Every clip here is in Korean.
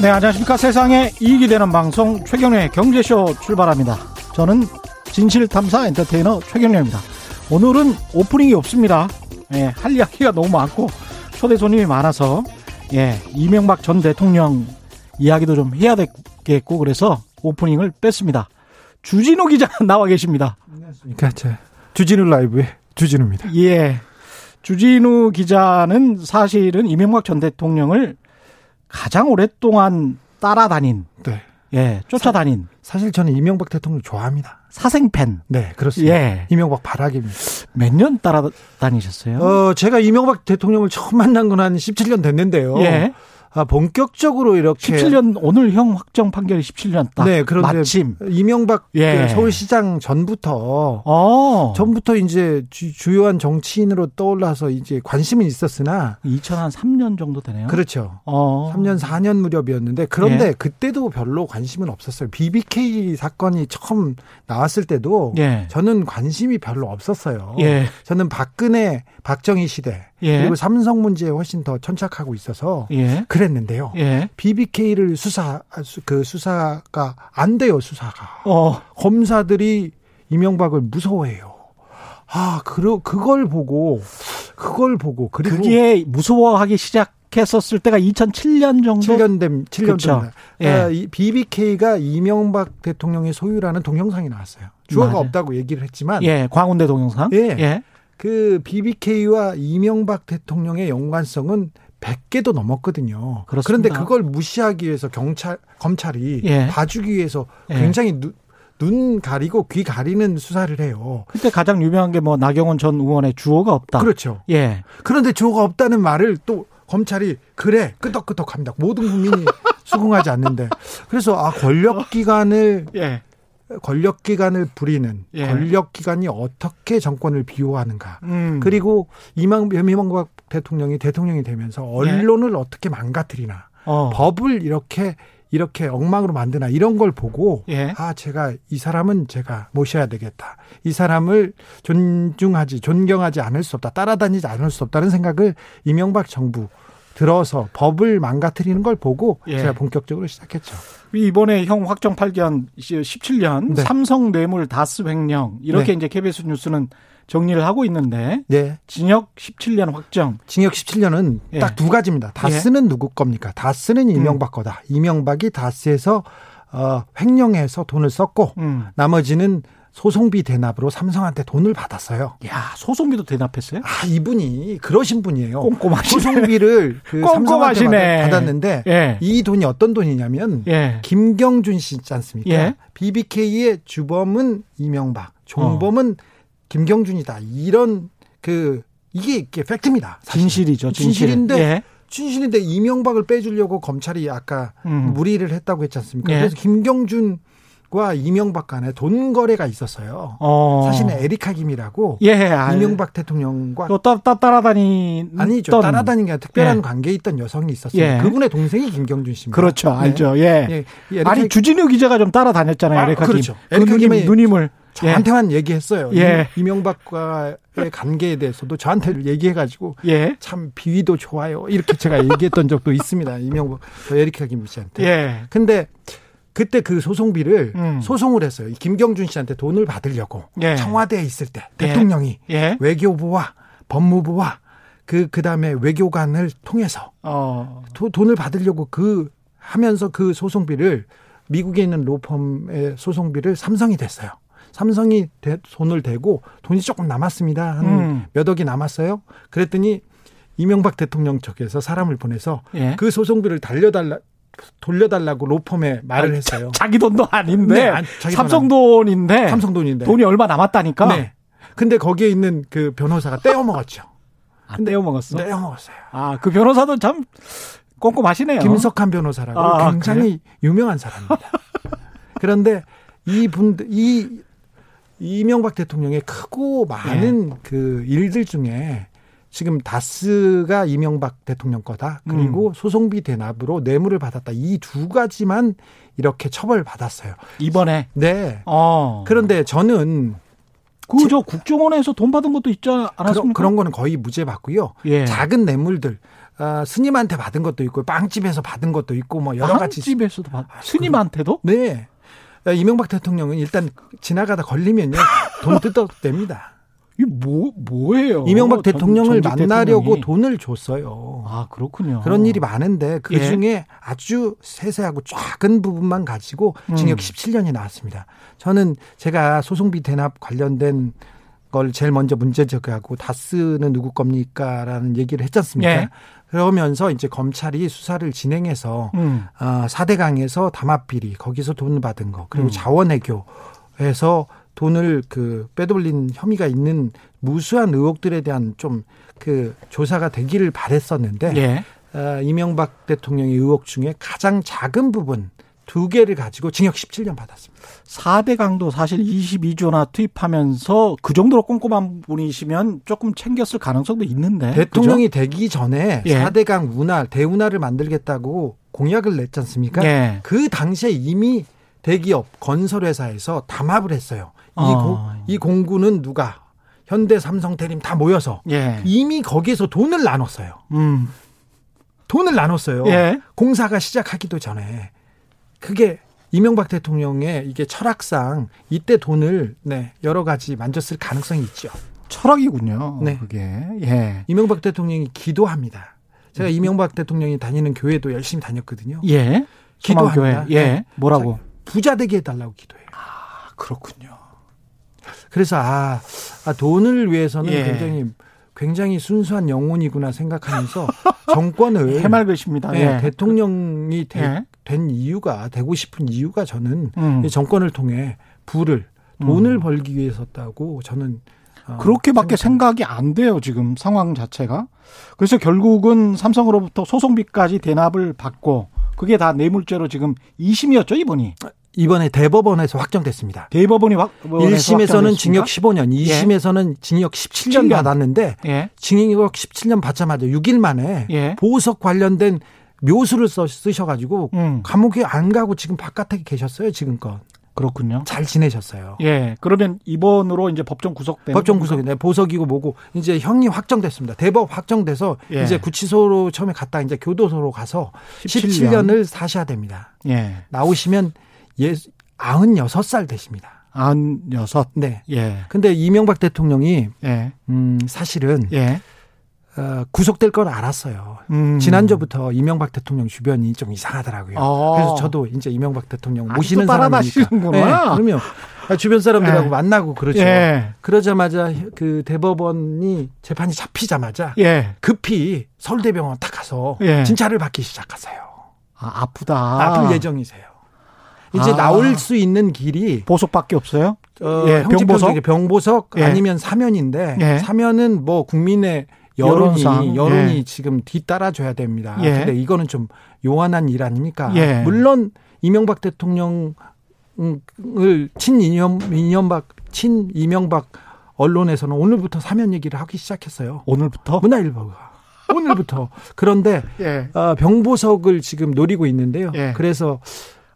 네, 안녕하십니까. 세상에 이익이 되는 방송 최경련의 경제쇼 출발합니다. 저는 진실탐사 엔터테이너 최경련입니다. 오늘은 오프닝이 없습니다. 예, 할 이야기가 너무 많고 초대 손님이 많아서 예, 이명박 전 대통령 이야기도 좀 해야 되겠고 그래서 오프닝을 뺐습니다. 주진우 기자 나와 계십니다. 안녕하십니까. 제 주진우 라이브의 주진우입니다. 예. 주진우 기자는 사실은 이명박 전 대통령을 가장 오랫동안 따라다닌, 네. 예, 쫓아다닌 사 실 저는 이명박 대통령 좋아합니다. 사생팬. 네, 그렇습니다. 예. 이명박 바라기입니다. 몇 년 따라다니셨어요? 어, 제가 이명박 대통령을 처음 만난 건 한 17년 됐는데요. 예. 아, 본격적으로 이렇게 17년 오늘 형 확정 판결이 17년 딱. 네, 그런데 마침. 이명박 예. 그 서울시장 전부터 어. 전부터 이제 주, 요한 정치인으로 떠올라서 이제 관심은 있었으나 2003년 정도 되네요. 그렇죠. 어. 3년 4년 무렵이었는데 그런데 예. 그때도 별로 관심은 없었어요. BBK 사건이 처음 나왔을 때도 예. 저는 관심이 별로 없었어요. 예. 저는 박근혜, 박정희 시대 예. 그리고 삼성 문제에 훨씬 더 천착하고 있어서 예. 그랬는데요. 예. BBK를 수사 수- 그 수사가 안 돼요 수사가 어. 검사들이 이명박을 무서워해요. 아, 그 그걸 보고 그걸 보고 그리고 그게 무서워하기 시작 했었을 때가 2007년 정도. 7년 된 7년 그렇죠. 전 예. BBK가 이명박 대통령의 소유라는 동영상이 나왔어요. 주어가 맞아요. 없다고 얘기를 했지만 예. 광운대 동영상. 예. 예. 그 BBK와 이명박 대통령의 연관성은 100개도 넘었거든요. 그렇습니다. 그런데 그걸 무시하기 위해서 경찰 검찰이 예. 봐주기 위해서 예. 굉장히 눈, 눈 가리고 귀 가리는 수사를 해요. 그때 가장 유명한 게 뭐 나경원 전 의원의 주어가 없다. 그렇죠. 예. 그런데 주어가 없다는 말을 또 검찰이 그래 끄덕끄덕합니다. 모든 국민이 수긍하지 않는데 그래서 아 권력 기관을 예. 권력 기관을 부리는 예. 권력 기관이 어떻게 정권을 비호하는가 음. 그리고 이명 이명박 대통령이 대통령이 되면서 언론을 어떻게 망가뜨리나 예. 어. 법을 이렇게 이렇게 엉망으로 만드나 이런 걸 보고 예. 아 제가 이 사람은 제가 모셔야 되겠다 이 사람을 존중하지 존경하지 않을 수 없다 따라다니지 않을 수 없다는 생각을 이명박 정부 들어서 법을 망가뜨리는 걸 보고 예. 제가 본격적으로 시작했죠. 이번에 형 확정 판결 17년 네. 삼성 뇌물 다스 횡령 이렇게 네. 이제 KBS 뉴스는 정리를 하고 있는데 네. 징역 17년 확정. 징역 17년은 예. 딱두 가지입니다. 다스는 누구 겁니까? 다스는 이명박 거다. 이명박이 다스에서 어, 횡령해서 돈을 썼고 음. 나머지는 소송비 대납으로 삼성한테 돈을 받았어요. 야, 소송비도 대납했어요? 아 이분이 그러신 분이에요. 꼼꼼하시네. 소송비를 그 삼성한테 꼼꼼하시네. 받- 받았는데 예. 이 돈이 어떤 돈이냐면 예. 김경준 씨 있지 않습니까? 예. BBK의 주범은 이명박, 종범은 김경준이다. 이런 그 이게 이게 팩트입니다. 사실. 진실이죠, 진실. 진실인데 예. 진실인데 이명박을 빼주려고 검찰이 아까 음. 무리를 했다고 했지 않습니까? 예. 그래서 김경준 과 이명박 간에 돈 거래가 있었어요. 어. 사실은 에리카 김이라고 예. 알- 이명박 대통령과 또 따, 따, 따라다니는 아니죠 따라다니는 게 특별한 예. 관계에 있던 여성이 있었어요. 예. 그분의 동생이 김경준 씨입니다. 그렇죠. 네. 알죠. 예. 예. 아니 주진우 기자가 좀 따라다녔잖아요. 아, 에리카 그렇죠. 김. 그 에리카 누님, 누님을 저한테만 얘기했어요. 예. 이- 이명박과의 관계에 대해서도 저한테 얘기해가지고 예. 참 비위도 좋아요. 이렇게 제가 얘기했던 적도 있습니다. 이명박 저 에리카 김 씨한테. 예. 근데 그때 그 소송비를 음. 소송을 했어요. 이 김경준 씨한테 돈을 받으려고 예. 청와대에 있을 때 예. 대통령이 예. 외교부와 법무부와 그 그다음에 외교관을 통해서 어. 도- 돈을 받으려고 그 하면서 그 소송비를 미국에 있는 로펌의 소송비를 삼성이 댔어요. 삼성이 대- 손을 대고 돈이 조금 남았습니다. 한 음. 몇 억이 남았어요. 그랬더니 이명박 대통령 측에서 사람을 보내서 예. 그 소송비를 달려달라 돌려달라고 로펌에 말을 했어요. 자 기 돈도 아닌데 네, 아니, 삼성 돈 돈인데 삼성 돈인데. 돈이 얼마 남았다니까. 네. 근데 거기에 있는 그 변호사가 떼어 먹었죠. 안 떼어 먹었어. 떼어 먹었어요. 아, 그 변호사도 참 꼼꼼하시네요. 김석한 변호사라고 아, 굉장히 유명한 사람입니다. 그런데 이 분들 이 이명박 대통령의 크고 많은 예. 그 일들 중에 지금 다스가 이명박 대통령 거다. 그리고 음. 소송비 대납으로 뇌물을 받았다. 이 두 가지만 이렇게 처벌 받았어요. 이번에 네. 어 그런데 저는 그저 국정원에서 돈 받은 것도 있지 않았습니까? 그런 거는 거의 무죄 받고요. 예. 작은 뇌물들 아, 스님한테 받은 것도 있고 빵집에서 받은 것도 있고 뭐 여러 가지 집에서도 받. 스님한테도? 네. 아, 이명박 대통령은 일단 지나가다 걸리면요 돈 뜯어냅니다. 이 뭐 뭐예요? 이명박 전- 대통령을 전직 만나려고 대통령이. 돈을 줬어요. 아 그렇군요. 그런 일이 많은데 그 예. 중에 아주 세세하고 작은 부분만 가지고 징역 음. 17년이 나왔습니다. 저는 제가 소송비 대납 관련된 걸 제일 먼저 문제 제기하고 다스는 누구 겁니까 라는 얘기를 했지 않습니까? 예. 그러면서 이제 검찰이 수사를 진행해서 음. 아, 4대강에서 담합비리 거기서 돈을 받은 거 그리고 음. 자원외교에서 돈을 그 빼돌린 혐의가 있는 무수한 의혹들에 대한 좀 그 조사가 되기를 바랬었는데 예. 아, 이명박 대통령의 의혹 중에 가장 작은 부분 두 개를 가지고 징역 17년 받았습니다. 4대 강도 사실 22조나 투입하면서 그 정도로 꼼꼼한 분이시면 조금 챙겼을 가능성도 있는데. 대통령이 되기 전에 예. 4대강 운하, 대운하를 만들겠다고 공약을 냈지 않습니까? 그죠? 예. 그 당시에 이미 대기업 건설회사에서 담합을 했어요. 이, 어. 고- 이 공구는 누가 현대, 삼성, 대림 다 모여서 예. 이미 거기에서 돈을 나눴어요. 음. 돈을 나눴어요. 예. 공사가 시작하기도 전에 그게 이명박 대통령의 이게 철학상 이때 돈을 네, 여러 가지 만졌을 가능성이 있죠. 철학이군요. 네. 그게. 예. 이명박 대통령이 기도합니다. 제가 이명박 대통령이 다니는 교회도 열심히 다녔거든요. 예. 기도합니다. 예. 네. 뭐라고? 부자 되게 해달라고 기도해요. 아, 그렇군요. 그래서 아, 아, 돈을 위해서는 예. 굉장히 굉장히 순수한 영혼이구나 생각하면서 정권을 해맑으십니다. 네, 예. 대통령이 되- 예. 된 이유가 되고 싶은 이유가 저는 음. 이 정권을 통해 부를 돈을 음. 벌기 위해서였다고 저는 어, 그렇게밖에. 생각이 안 돼요, 지금 상황 자체가. 그래서 결국은 삼성으로부터 소송비까지 대납을 받고 그게 다 뇌물죄로 지금 2심이었죠, 이번이. 이번에 대법원에서 확정됐습니다. 대법원이 확 1심에서는 징역 15년, 2심에서는 징역 17년 17년. 받았는데 예. 징역 17년 받자마자 6일 만에 예. 보석 관련된 묘수를 써, 쓰셔가지고 음. 감옥에 안 가고 지금 바깥에 계셨어요 지금껏 그렇군요. 잘 지내셨어요. 예. 그러면 이번으로 이제 법정 구속되는 법정 겁니까? 구속인데 보석이고 뭐고 이제 형이 확정됐습니다. 대법 확정돼서 예. 이제 구치소로 처음에 갔다 이제 교도소로 가서 17년. 17년을 사셔야 됩니다. 예. 나오시면 예 96살 되십니다. 안여섯. 네. 예. 근데 이명박 대통령이 예. 음 사실은 예. 어, 구속될 걸 알았어요. 음. 지난주부터 이명박 대통령 주변이 좀 이상하더라고요. 어. 그래서 저도 이제 이명박 대통령 모시는 사람이니까. 따라다니시는구나. 그러면 주변 사람들하고 예. 만나고 그렇죠. 예. 그러자마자 그 대법원이 재판이 잡히자마자 예. 급히 서울대병원 딱 가서 예. 진찰을 받기 시작하세요. 아, 아프다. 아플 예정이세요. 이제 아. 나올 수 있는 길이 보석밖에 없어요? 어, 예, 병보석? 병보석 예. 아니면 사면인데 예. 사면은 뭐 국민의 여론이 여론상, 여론이 예. 지금 뒤따라줘야 됩니다. 예. 근데 이거는 좀 요한한 일 아닙니까? 예. 물론 이명박 대통령을 친 이념 이명박 친 이명박 언론에서는 오늘부터 사면 얘기를 하기 시작했어요. 오늘부터? 문화일보가 오늘부터 그런데 예. 어, 병보석을 지금 노리고 있는데요. 예. 그래서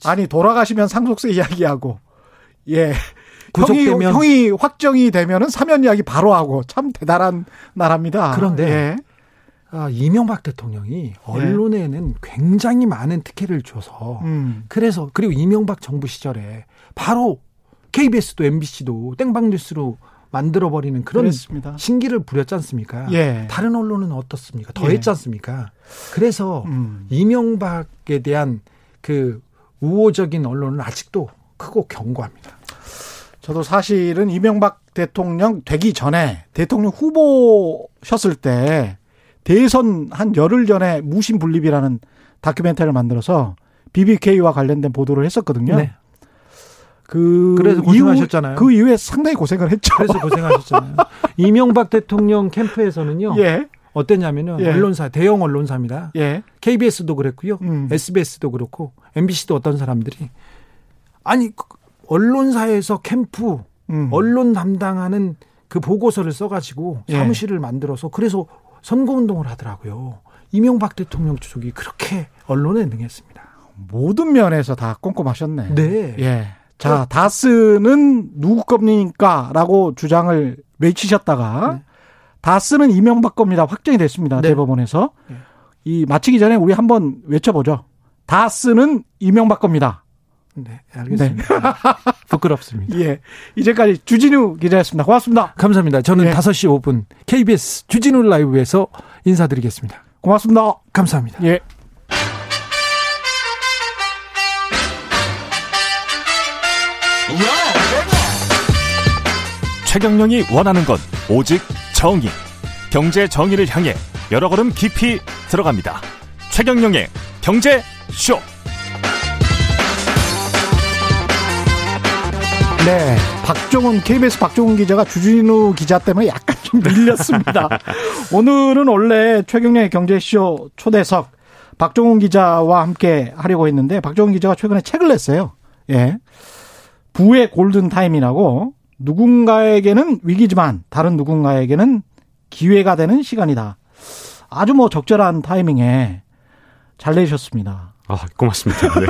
아니 돌아가시면 상속세 이야기하고 예 구속되면- 형이, 형이 확정이 되면은 사면 이야기 바로 하고 참 대단한 나라입니다. 그런데 예. 아, 이명박 대통령이 언론에는 굉장히 많은 특혜를 줘서 음. 그래서 그리고 이명박 정부 시절에 바로 KBS도 MBC도 땡방 뉴스로 만들어 버리는 그런 그랬습니다. 신기를 부렸지 않습니까? 예. 다른 언론은 어떻습니까? 더 예. 했지 않습니까? 그래서 음. 이명박에 대한 그 우호적인 언론은 아직도 크고 견고합니다. 저도 사실은 이명박 대통령 되기 전에 대통령 후보셨을 때 대선 한 열흘 전에 무신분립이라는 다큐멘터리를 만들어서 BBK와 관련된 보도를 했었거든요. 네. 그 그래서 고생하셨잖아요. 이후, 그 이후에 상당히 고생을 했죠. 그래서 고생하셨잖아요. 이명박 대통령 캠프에서는요. 예. 어땠냐면은 예. 언론사 대형 언론사입니다. 예. KBS도 그랬고요. 음. SBS도 그렇고 MBC도 어떤 사람들이 아니 그 언론사에서 캠프 음. 언론 담당하는 그 보고서를 써가지고 예. 사무실을 만들어서 그래서 선거운동을 하더라고요. 이명박 대통령 쪽이 그렇게 언론에 능했습니다. 모든 면에서 다 꼼꼼하셨네. 네. 예. 자, 다스는 누구 겁니까? 라고 주장을 외치셨다가 네. 다스는 이명박 겁니다. 확정이 됐습니다. 네. 대법원에서. 네. 이 마치기 전에 우리 한번 외쳐보죠. 다스는 이명박 겁니다. 네, 알겠습니다. 부끄럽습니다. 예. 이제까지 주진우 기자였습니다. 고맙습니다. 감사합니다. 저는 예. 5시 5분 KBS 주진우 라이브에서 인사드리겠습니다. 고맙습니다. 감사합니다. 예. 최경영이 원하는 건 오직 정의. 경제 정의를 향해 여러 걸음 깊이 들어갑니다. 최경영의 경제 쇼. 네. 박종훈, KBS 박종훈 기자가 주진우 기자 때문에 약간 좀 밀렸습니다. 오늘은 원래 최경련의 경제쇼 초대석 박종훈 기자와 함께 하려고 했는데 박종훈 기자가 최근에 책을 냈어요. 예. 부의 골든 타임이라고 누군가에게는 위기지만 다른 누군가에게는 기회가 되는 시간이다. 아주 뭐 적절한 타이밍에 잘 내셨습니다. 아, 고맙습니다. 네.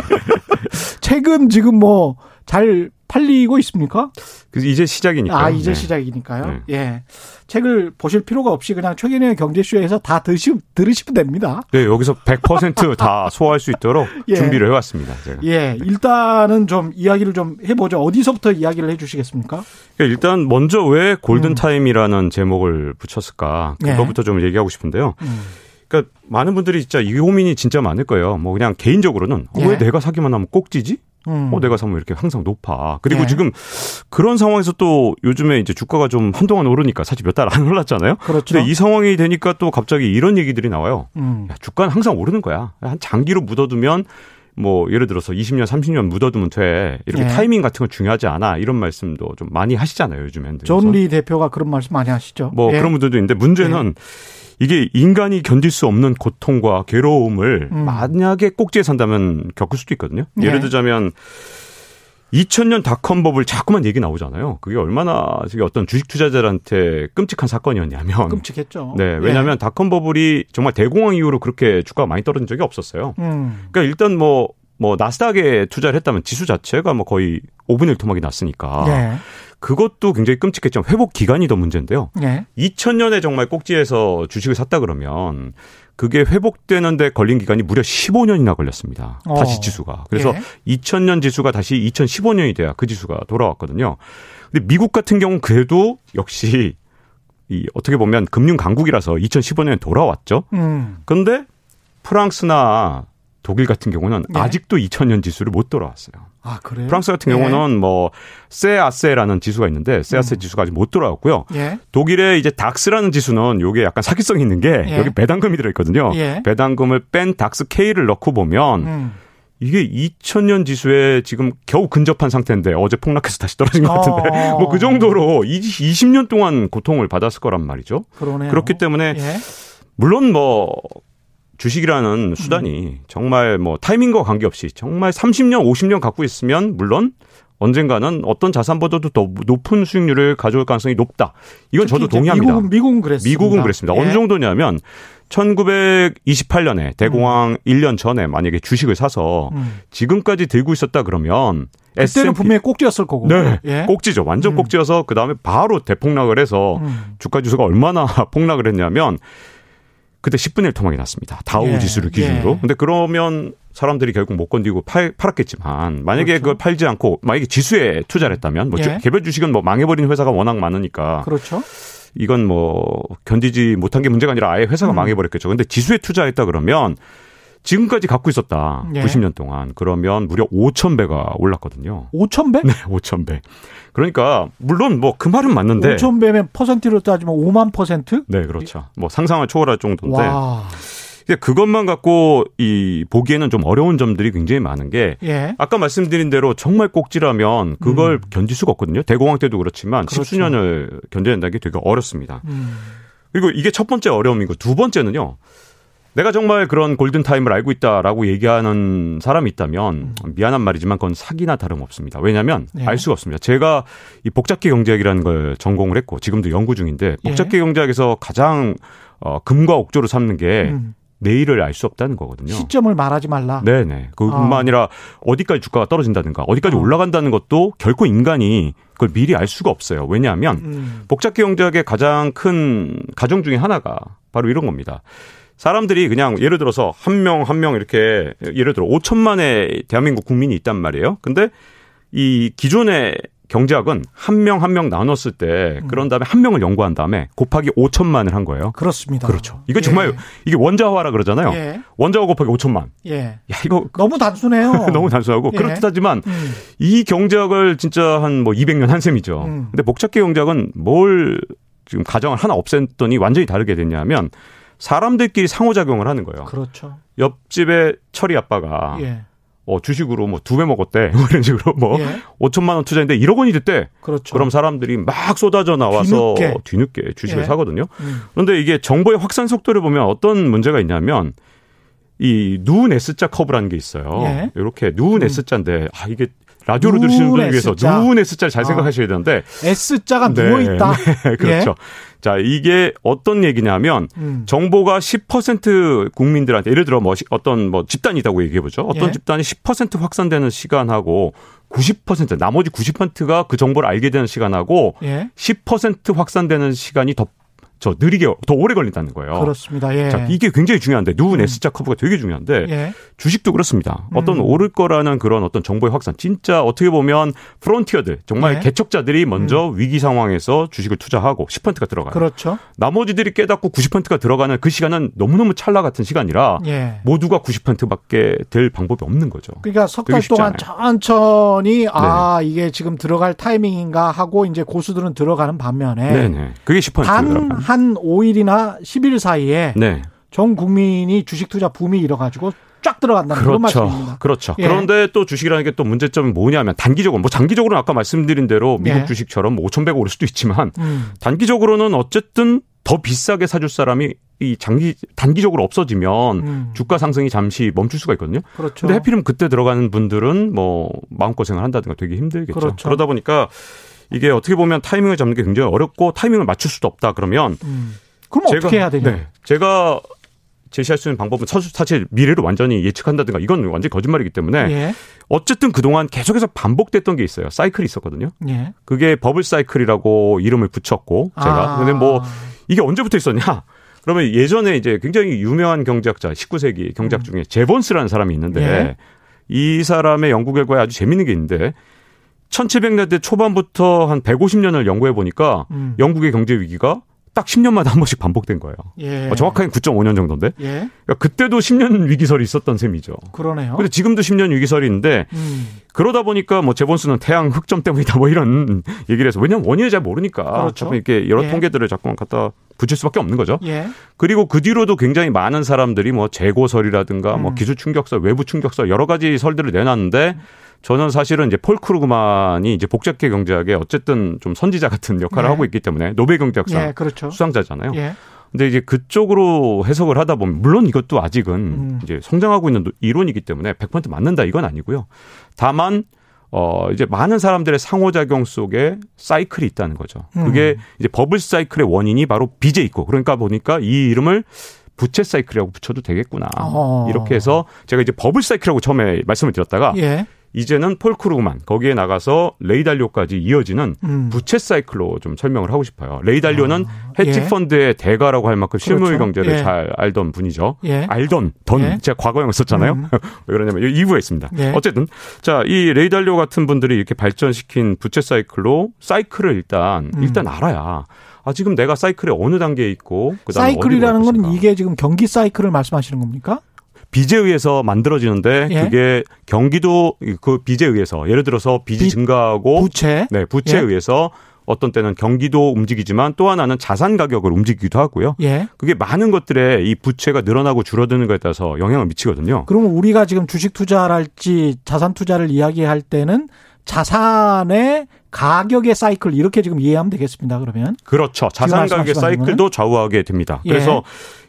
책은 지금 뭐 잘 팔리고 있습니까? 그래서 이제 시작이니까. 아, 이제 네. 시작이니까요. 네. 예. 책을 보실 필요가 없이 그냥 최근의 경제쇼에서 다 드시, 들으시면 됩니다. 네, 여기서 100%다 소화할 수 있도록 예. 준비를 해왔습니다. 제가. 예. 일단은 좀 이야기를 좀 해보죠. 어디서부터 이야기를 해주시겠습니까? 그러니까 일단 먼저 왜 음. 골든 타임이라는 제목을 붙였을까. 예. 그거부터 좀 얘기하고 싶은데요. 음. 그러니까 많은 분들이 진짜 이 고민이 진짜 많을 거예요. 뭐 그냥 개인적으로는 어, 예. 왜 내가 사기만 하면 꼭지지? 음. 어, 내가 사면 이렇게 항상 높아. 그리고 예. 지금 그런 상황에서 또 요즘에 이제 주가가 좀 한동안 오르니까 사실 몇 달 안 올랐잖아요. 그렇죠. 근데 이 상황이 되니까 또 갑자기 이런 얘기들이 나와요. 음. 야, 주가는 항상 오르는 거야. 한 장기로 묻어두면 뭐 예를 들어서 20년, 30년 묻어두면 돼. 이렇게 예. 타이밍 같은 거 중요하지 않아. 이런 말씀도 좀 많이 하시잖아요, 요즘엔. 존리 대표가 그런 말씀 많이 하시죠. 뭐 예. 그런 분들도 있는데 문제는 이게 인간이 견딜 수 없는 고통과 괴로움을 음. 만약에 꼭지에 산다면 겪을 수도 있거든요. 네. 예를 들자면 2000년 닷컴 버블 자꾸만 얘기 나오잖아요. 그게 얼마나 어떤 주식 투자자들한테 끔찍한 사건이었냐면 끔찍했죠. 네, 왜냐하면 닷컴 버블이 정말 대공황 이후로 그렇게 주가가 많이 떨어진 적이 없었어요. 예. 음. 그러니까 일단 뭐, 뭐, 나스닥에 투자를 했다면 지수 자체가 뭐 거의 5분의 1 토막이 났으니까. 예. 그것도 굉장히 끔찍했지만 회복 기간이 더 문제인데요. 예. 2000년에 정말 꼭지에서 주식을 샀다 그러면 그게 회복되는데 걸린 기간이 무려 15년이나 걸렸습니다. 어. 다시 지수가. 그래서 예. 2000년 지수가 다시 2015년이 돼야 그 지수가 돌아왔거든요. 근데 미국 같은 경우는 그래도 역시 이 어떻게 보면 금융 강국이라서 2015년에 돌아왔죠. 음. 그런데 프랑스나 독일 같은 경우는 예. 아직도 2000년 지수를 못 돌아왔어요. 아, 그래요? 프랑스 같은 예. 경우는 뭐 세아세라는 지수가 있는데 세아세 음. 지수가 아직 못 돌아왔고요. 예. 독일의 이제 닥스라는 지수는 요게 약간 사기성이 있는 게 예. 여기 배당금이 들어 있거든요. 예. 배당금을 뺀 닥스 K를 넣고 보면 음. 이게 2000년 지수에 지금 겨우 근접한 상태인데 어제 폭락해서 다시 떨어진 것 같은데 어. 뭐그 정도로 20년 동안 고통을 받았을 거란 말이죠. 그러네요. 그렇기 때문에 예. 물론 뭐 주식이라는 수단이 정말 뭐 타이밍과 관계없이 정말 30년, 50년 갖고 있으면 물론 언젠가는 어떤 자산보다도 더 높은 수익률을 가져올 가능성이 높다. 이건 저도 동의합니다. 미국은, 미국은 그랬습니다. 미국은 그랬습니다. 예. 어느 정도냐면 1928년에 대공황 1년 전에 만약에 주식을 사서 음. 지금까지 들고 있었다 그러면 그때는 S&P 분명히 꼭지였을 거고. 네, 예. 꼭지죠. 완전 음. 꼭지여서 그 다음에 바로 대폭락을 해서 음. 주가 지수가 얼마나 폭락을 했냐면 그때 10분의 1 토막이 났습니다. 다우 예, 지수를 기준으로. 예. 근데 그러면 사람들이 결국 못 건디고 팔, 팔았겠지만 만약에 그렇죠. 그걸 팔지 않고 만약에 지수에 투자를 했다면 뭐 예. 주- 개별 주식은 뭐 망해버린 회사가 워낙 많으니까 그렇죠. 이건 뭐 견디지 못한 게 문제가 아니라 아예 회사가 음. 망해버렸겠죠. 근데 지수에 투자했다 그러면 지금까지 갖고 있었다. 예. 90년 동안. 그러면 무려 5천 배가 올랐거든요. 5천 배? 네, 5천 배. 그러니까 물론 뭐 그 말은 맞는데 5천 배면 퍼센트로 따지면 5만 퍼센트? 네, 그렇죠. 뭐 상상을 초월할 정도인데 와. 근데 그것만 갖고 이 보기에는 좀 어려운 점들이 굉장히 많은 게 예. 아까 말씀드린 대로 정말 꼭지라면 그걸 견딜 수가 없거든요. 대공황 때도 그렇지만 음. 그렇죠. 십수년을 견뎌낸다는 게 되게 어렵습니다. 음. 그리고 이게 첫 번째 어려움이고 두 번째는요. 내가 정말 그런 골든타임을 알고 있다라고 얘기하는 사람이 있다면 미안한 말이지만 그건 사기나 다름없습니다. 왜냐하면 네. 알 수가 없습니다. 제가 이 복잡계 경제학이라는 걸 전공을 했고 지금도 연구 중인데 복잡계 경제학에서 가장 어, 금과 옥조로 삼는 게 음. 내일을 알 수 없다는 거거든요. 시점을 말하지 말라. 네네. 그뿐만 아. 아니라 어디까지 주가가 떨어진다든가 어디까지 어. 올라간다는 것도 결코 인간이 그걸 미리 알 수가 없어요. 왜냐하면 음. 복잡기 경제학의 가장 큰 가정 중에 하나가 바로 이런 겁니다. 사람들이 그냥 예를 들어서 한명 한 명 이렇게 예를 들어 5천만의 대한민국 국민이 있단 말이에요. 근데 이 기존의 경제학은 한 명 한 명 나눴을 때 음. 그런 다음에 한 명을 연구한 다음에 곱하기 5천만을 한 거예요. 그렇습니다. 그렇죠. 이거 정말 이게 원자화라 그러잖아요. 예. 원자화 곱하기 5천만. 예. 야, 이거 너무 단순해요. 너무 단순하고 예. 그렇듯하지만 음. 이 경제학을 진짜 한 뭐 200년 한 셈이죠. 음. 근데 목적계 경제학은 뭘 지금 가정을 하나 없앴더니 완전히 다르게 됐냐면 사람들끼리 상호작용을 하는 거예요. 그렇죠. 옆집에 철이 아빠가 예. 어, 주식으로 뭐 두 배 먹었대. 뭐 이런 식으로 뭐 예. 5천만 원 투자했는데 1억 원이 됐대. 그렇죠. 그럼 사람들이 막 쏟아져 나와서 뒤늦게. 뒤늦게, 주식을 예. 사거든요. 음. 그런데 이게 정보의 확산 속도를 보면 어떤 문제가 있냐면 이 누운 S자 커브라는 게 있어요. 예. 이렇게 누운 음. S자인데 아 이게 라디오로 들으시는 분을 위해서 S자. 누운 S자를 잘 아. 생각하셔야 되는데 S자가 네. 누워 있다. 예. 그렇죠. 자, 이게 어떤 얘기냐면 음. 정보가 10% 국민들한테 예를 들어 뭐 시- 어떤 뭐 집단이 있다고 얘기해 보죠. 어떤 예. 집단이 10% 확산되는 시간하고 90% 나머지 90%가 그 정보를 알게 되는 시간하고 예. 10% 확산되는 시간이 더 저 느리게 더 오래 걸린다는 거예요. 그렇습니다. 예. 자, 이게 굉장히 중요한데 누운 음. S자 커브가 되게 중요한데 예. 주식도 그렇습니다. 어떤 음. 오를 거라는 그런 어떤 정보의 확산. 진짜 어떻게 보면 프론티어들, 정말 네. 개척자들이 먼저 위기 상황에서 주식을 투자하고 10%가 들어가요. 그렇죠. 나머지들이 깨닫고 90%가 들어가는 그 시간은 너무너무 찰나 같은 시간이라 예. 모두가 90%밖에 될 방법이 없는 거죠. 그러니까 석 달 동안 천천히 아 네. 이게 지금 들어갈 타이밍인가 하고 이제 고수들은 들어가는 반면에 네네. 그게 10%가 단 들어가요. 한 5일이나 10일 사이에 네. 전 국민이 주식 투자 붐이 일어가지고 쫙 들어간다는 그런 그렇죠. 말씀입니다. 그렇죠. 예. 그런데 또 주식이라는 게 또 문제점이 뭐냐면 단기적으로 뭐 장기적으로는 아까 말씀드린 대로 미국 예. 주식처럼 뭐 5,100 오를 수도 있지만 음. 단기적으로는 어쨌든 더 비싸게 사줄 사람이 이 장기 단기적으로 없어지면 음. 주가 상승이 잠시 멈출 수가 있거든요. 그렇죠. 근데 하필이면 그때 들어가는 분들은 뭐 마음고생을 한다든가 되게 힘들겠죠. 그렇죠. 그러다 보니까 이게 어떻게 보면 타이밍을 잡는 게 굉장히 어렵고 타이밍을 맞출 수도 없다 그러면 음. 그럼 어떻게 해야 되냐? 네, 제가 제시할 수 있는 방법은 사- 사실 미래를 완전히 예측한다든가 이건 완전 히 거짓말이기 때문에 예. 어쨌든 그동안 계속해서 반복됐던 게 있어요. 사이클이 있었거든요. 예. 그게 버블 사이클이라고 이름을 붙였고 제가 아. 근데 뭐 이게 언제부터 있었냐? 그러면 예전에 이제 굉장히 유명한 경제학자 19세기 경제학 중에 제본스라는 사람이 있는데 음. 예. 이 사람의 연구 결과에 아주 재밌는 게 있는데 1700년대 초반부터 한 150년을 연구해 보니까 음. 영국의 경제 위기가 딱 10년마다 한 번씩 반복된 거예요. 예. 어, 정확하게 9.5년 정도인데 예. 그러니까 그때도 10년 위기설이 있었던 셈이죠. 그러네요. 근데 지금도 10년 위기설이 있는데 음. 그러다 보니까 뭐 제본스는 태양 흑점 때문이다 뭐 이런 얘기를 해서 왜냐면 원인을 잘 모르니까 그렇죠. 자꾸 이렇게 여러 예. 통계들을 자꾸 갖다 붙일 수밖에 없는 거죠. 예. 그리고 그 뒤로도 굉장히 많은 사람들이 뭐 재고설이라든가 뭐 음. 기술 충격설, 외부 충격설 여러 가지 설들을 내놨는데 저는 사실은 이제 폴 크루그만이 이제 복잡계 경제학의 어쨌든 좀 선지자 같은 역할을 예. 하고 있기 때문에 노벨 경제학상 예. 그렇죠. 수상자잖아요. 예. 근데 이제 그쪽으로 해석을 하다 보면 물론 이것도 아직은 음. 이제 성장하고 있는 이론이기 때문에 100% 맞는다 이건 아니고요. 다만 어 이제 많은 사람들의 상호작용 속에 사이클이 있다는 거죠. 그게 음. 이제 버블 사이클의 원인이 바로 빚에 있고 그러니까 보니까 이 이름을 부채 사이클이라고 붙여도 되겠구나. 어. 이렇게 해서 제가 이제 버블 사이클이라고 처음에 말씀을 드렸다가 예. 이제는 폴 크루그만 거기에 나가서 레이 달리오까지 이어지는 음. 부채 사이클로 좀 설명을 하고 싶어요. 레이 달리오는 헤지 예. 펀드의 대가라고 할 만큼 실물 그렇죠. 경제를 예. 잘 알던 분이죠. 예. 알던 던 예. 제가 과거형 썼잖아요. 음. 왜 그러냐면 이 이유가 있습니다. 예. 어쨌든 자 이 레이 달리오 같은 분들이 이렇게 발전시킨 부채 사이클로 사이클을 일단 음. 일단 알아야 아 지금 내가 사이클의 어느 단계에 있고 그다음에 사이클이라는 건. 이게 지금 경기 사이클을 말씀하시는 겁니까? 빚에 의해서 만들어지는데 예. 그게 경기도 그 빚에 의해서 예를 들어서 빚이 빚, 증가하고 부채. 네, 부채에 예. 의해서 어떤 때는 경기도 움직이지만 또 하나는 자산 가격을 움직이기도 하고요. 예. 그게 많은 것들에 이 부채가 늘어나고 줄어드는 것에 따라서 영향을 미치거든요. 그러면 우리가 지금 주식 투자랄지 자산 투자를 이야기할 때는 자산의 가격의 사이클 이렇게 지금 이해하면 되겠습니다. 그러면 그렇죠. 자산 가격의 사이클도 좌우하게 됩니다. 예. 그래서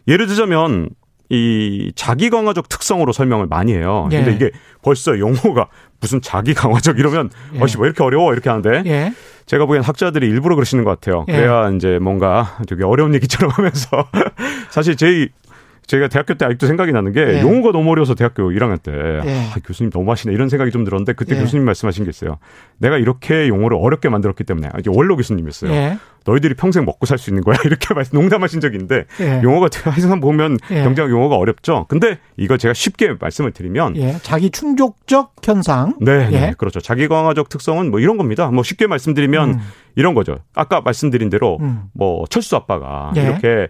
예를 들자면 이 자기 강화적 특성으로 설명을 많이 해요. 예. 근데 이게 벌써 용어가 무슨 자기 강화적 이러면 예. 어씨 왜 이렇게 어려워 이렇게 하는데 예. 제가 보기엔 학자들이 일부러 그러시는 것 같아요. 예. 그래야 이제 뭔가 되게 어려운 얘기처럼 하면서 사실 제 제가 대학교 때 아직도 생각이 나는 게 예. 용어가 너무 어려워서 대학교 1학년 때 예. 아, 교수님 너무 하시네 이런 생각이 좀 들었는데 그때 예. 교수님 말씀하신 게 있어요. 내가 이렇게 용어를 어렵게 만들었기 때문에 아, 이게 원로 교수님이었어요. 예. 너희들이 평생 먹고 살 수 있는 거야 이렇게 말씀- 농담하신 적이 있는데 예. 용어가 항상 보면 예. 경제학 용어가 어렵죠. 근데 이거 제가 쉽게 말씀을 드리면 예. 자기 충족적 현상. 네, 예. 네, 그렇죠. 자기 강화적 특성은 뭐 이런 겁니다. 뭐 쉽게 말씀드리면 음. 이런 거죠. 아까 말씀드린 대로 음. 뭐 철수 아빠가 예. 이렇게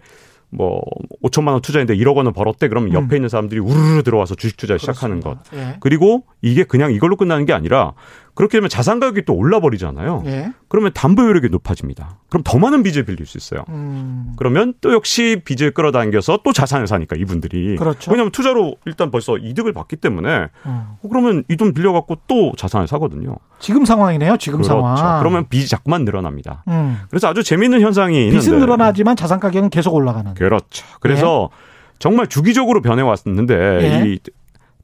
뭐 5천만 원 투자했는데 1억 원을 벌었대. 그러면 옆에 있는 사람들이 우르르 들어와서 주식 투자 시작하는 것. 예. 그리고 이게 그냥 이걸로 끝나는 게 아니라 그렇게 되면 자산 가격이 또 올라 버리잖아요. 예. 그러면 담보 효력이 높아집니다. 그럼 더 많은 빚을 빌릴 수 있어요. 음. 그러면 또 역시 빚을 끌어당겨서 또 자산을 사니까 이분들이 그렇죠. 왜냐하면 투자로 일단 벌써 이득을 받기 때문에 음. 어, 그러면 이 돈 빌려갖고 또 자산을 사거든요. 지금 상황이네요. 지금 그렇죠. 상황. 그러면 빚이 자꾸만 늘어납니다. 음. 그래서 아주 재미있는 현상이 빚은 있는데 늘어나지만 자산 가격은 계속 올라가는. 그렇죠. 그래서 정말 주기적으로 변해왔는데 예. 이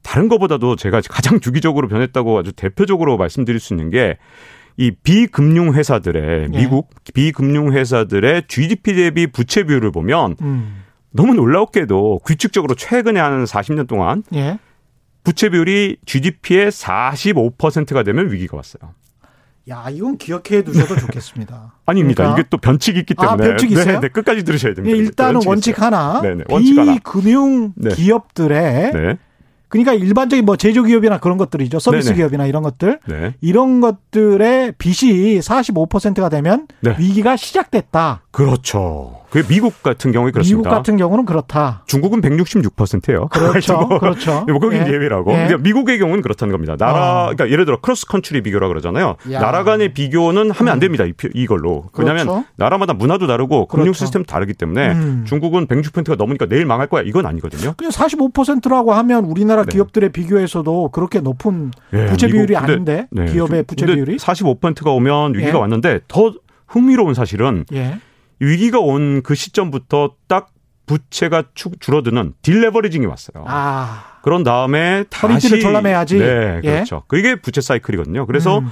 다른 것보다도 제가 가장 주기적으로 변했다고 아주 대표적으로 말씀드릴 수 있는 게 이 비금융 회사들의 예. 미국 비금융 회사들의 GDP 대비 부채 비율을 보면 음. 너무 놀라웠게도 규칙적으로 최근에 한 40년 동안 예. 부채 비율이 GDP의 45%가 되면 위기가 왔어요. 야, 이건 기억해 두셔도 좋겠습니다. 아닙니다. 그러니까 이게 또 변칙이 있기 아, 때문에 변칙 있어요? 네, 네, 끝까지 들으셔야 예, 됩니다. 일단은 변칙이 원칙 있어요. 하나. 네네, 원칙 하나. 비금융 네. 기업들의 네, 그러니까 일반적인 뭐 제조기업이나 그런 것들이죠. 서비스 네네. 기업이나 이런 것들. 네, 이런 것들의 빚이 45%가 되면 네. 위기가 시작됐다. 그렇죠. 그게 미국 같은 경우에 그렇습니다. 미국 같은 경우는 그렇다. 중국은 166%예요. 그렇죠. 그렇죠. 뭐 거긴 예. 예외라고. 예. 그러니까 미국의 경우는 그렇다는 겁니다. 나라, 아. 그러니까 예를 들어 cross country 비교라 그러잖아요. 야. 나라 간의 비교는 하면 안 됩니다. 이, 이걸로. 왜냐하면 그렇죠. 나라마다 문화도 다르고 금융 그렇죠. 시스템도 다르기 때문에 음. 중국은 160%가 넘으니까 내일 망할 거야. 이건 아니거든요. 그냥 45%라고 하면 우리나라 네. 기업들의 비교에서도 그렇게 높은 예, 부채 미국- 비율이 근데- 아닌데 네. 기업의 부채 근데 비율이 45%가 오면 위기가 예. 왔는데 더 흥미로운 사실은 예. 위기가 온 그 시점부터 딱 부채가 추- 줄어드는 딜레버리징이 왔어요. 아. 그런 다음에 다시 졸라매야지. 네, 예. 그렇죠. 그게 부채 사이클이거든요. 그래서 음.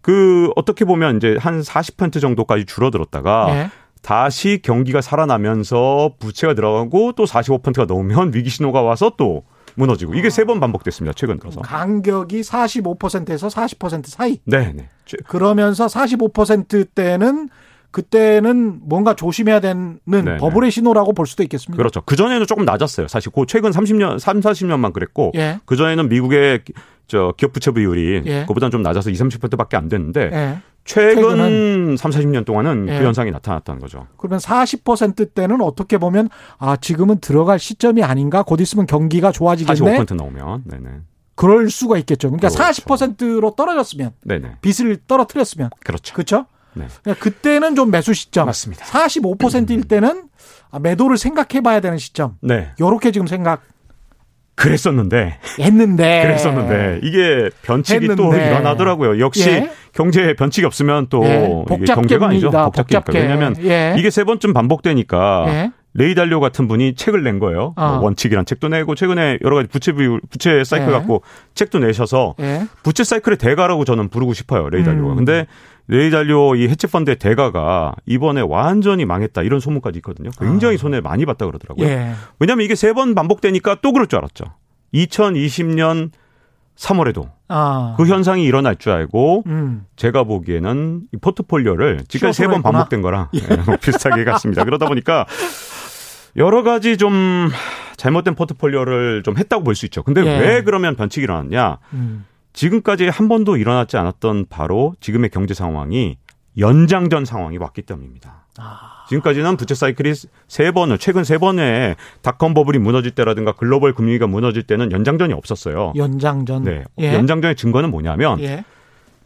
그 어떻게 보면 이제 한 40% 정도까지 줄어들었다가 예. 다시 경기가 살아나면서 부채가 들어가고 또 45%가 넘으면 위기 신호가 와서 또 무너지고 이게 세 번 반복됐습니다. 최근 들어서. 간격이 45%에서 40% 사이. 네, 네. 최- 그러면서 45%대는 그때는 뭔가 조심해야 되는 네네. 버블의 신호라고 볼 수도 있겠습니다. 그렇죠. 그 전에는 조금 낮았어요. 사실 그 최근 30년, 3, 40년만 그랬고 예. 그 전에는 미국의 저 기업 부채 비율이 예. 그보다는 좀 낮아서 20, 30%밖에 안 됐는데 예. 최근 3, 40년 동안은 예. 그 현상이 나타났다는 거죠. 그러면 40%대는 어떻게 보면 아 지금은 들어갈 시점이 아닌가 곧 있으면 경기가 좋아지겠네 45% 나오면 네네. 그럴 수가 있겠죠. 그러니까 그렇죠. 40%로 떨어졌으면 네네. 빚을 떨어뜨렸으면 그렇죠. 그렇죠? 네. 그러니까 그때는 좀 매수 시점. 맞습니다. 45%일 때는 아, 매도를 생각해 봐야 되는 시점. 네. 요렇게 지금 생각했는데 그랬었는데 그랬었는데 이게 변칙이 또 했는데. 일어나더라고요. 역시 예. 경제에 변칙이 없으면 또 예. 이게 경제가 아니죠. 복잡하니까. 복잡해. 왜냐하면 예. 이게 세 번쯤 반복되니까 예. 레이 달리오 같은 분이 책을 낸 거예요. 어. 뭐 원칙이란 책도 내고 최근에 여러 가지 부채 비율, 부채 사이클 예. 갖고 책도 내셔서 예. 부채 사이클의 대가라고 저는 부르고 싶어요. 레이 달리오가. 음. 근데 레이 달리오 이 헤지 펀드의 대가가 이번에 완전히 망했다 이런 소문까지 있거든요. 굉장히 손해 많이 봤다 그러더라고요. 아. 예. 왜냐하면 이게 세 번 반복되니까 또 그럴 줄 알았죠. 2020년 3월에도 아. 그 현상이 일어날 줄 알고 음. 제가 보기에는 이 포트폴리오를 지금까지 쉬어서 세번 했구나. 반복된 거랑 예, 뭐 비슷하게 갔습니다. 그러다 보니까 여러 가지 좀 잘못된 포트폴리오를 좀 했다고 볼 수 있죠. 근데 예. 왜 그러면 변칙이 일어났냐? 음. 지금까지 한 번도 일어나지 않았던 바로 지금의 경제 상황이 연장전 상황이 왔기 때문입니다. 아. 지금까지는 부채 사이클이 세 번을 최근 세 번에 닷컴 버블이 무너질 때라든가 글로벌 금융위기가 무너질 때는 연장전이 없었어요. 연장전. 네. 예. 연장전의 증거는 뭐냐면 예.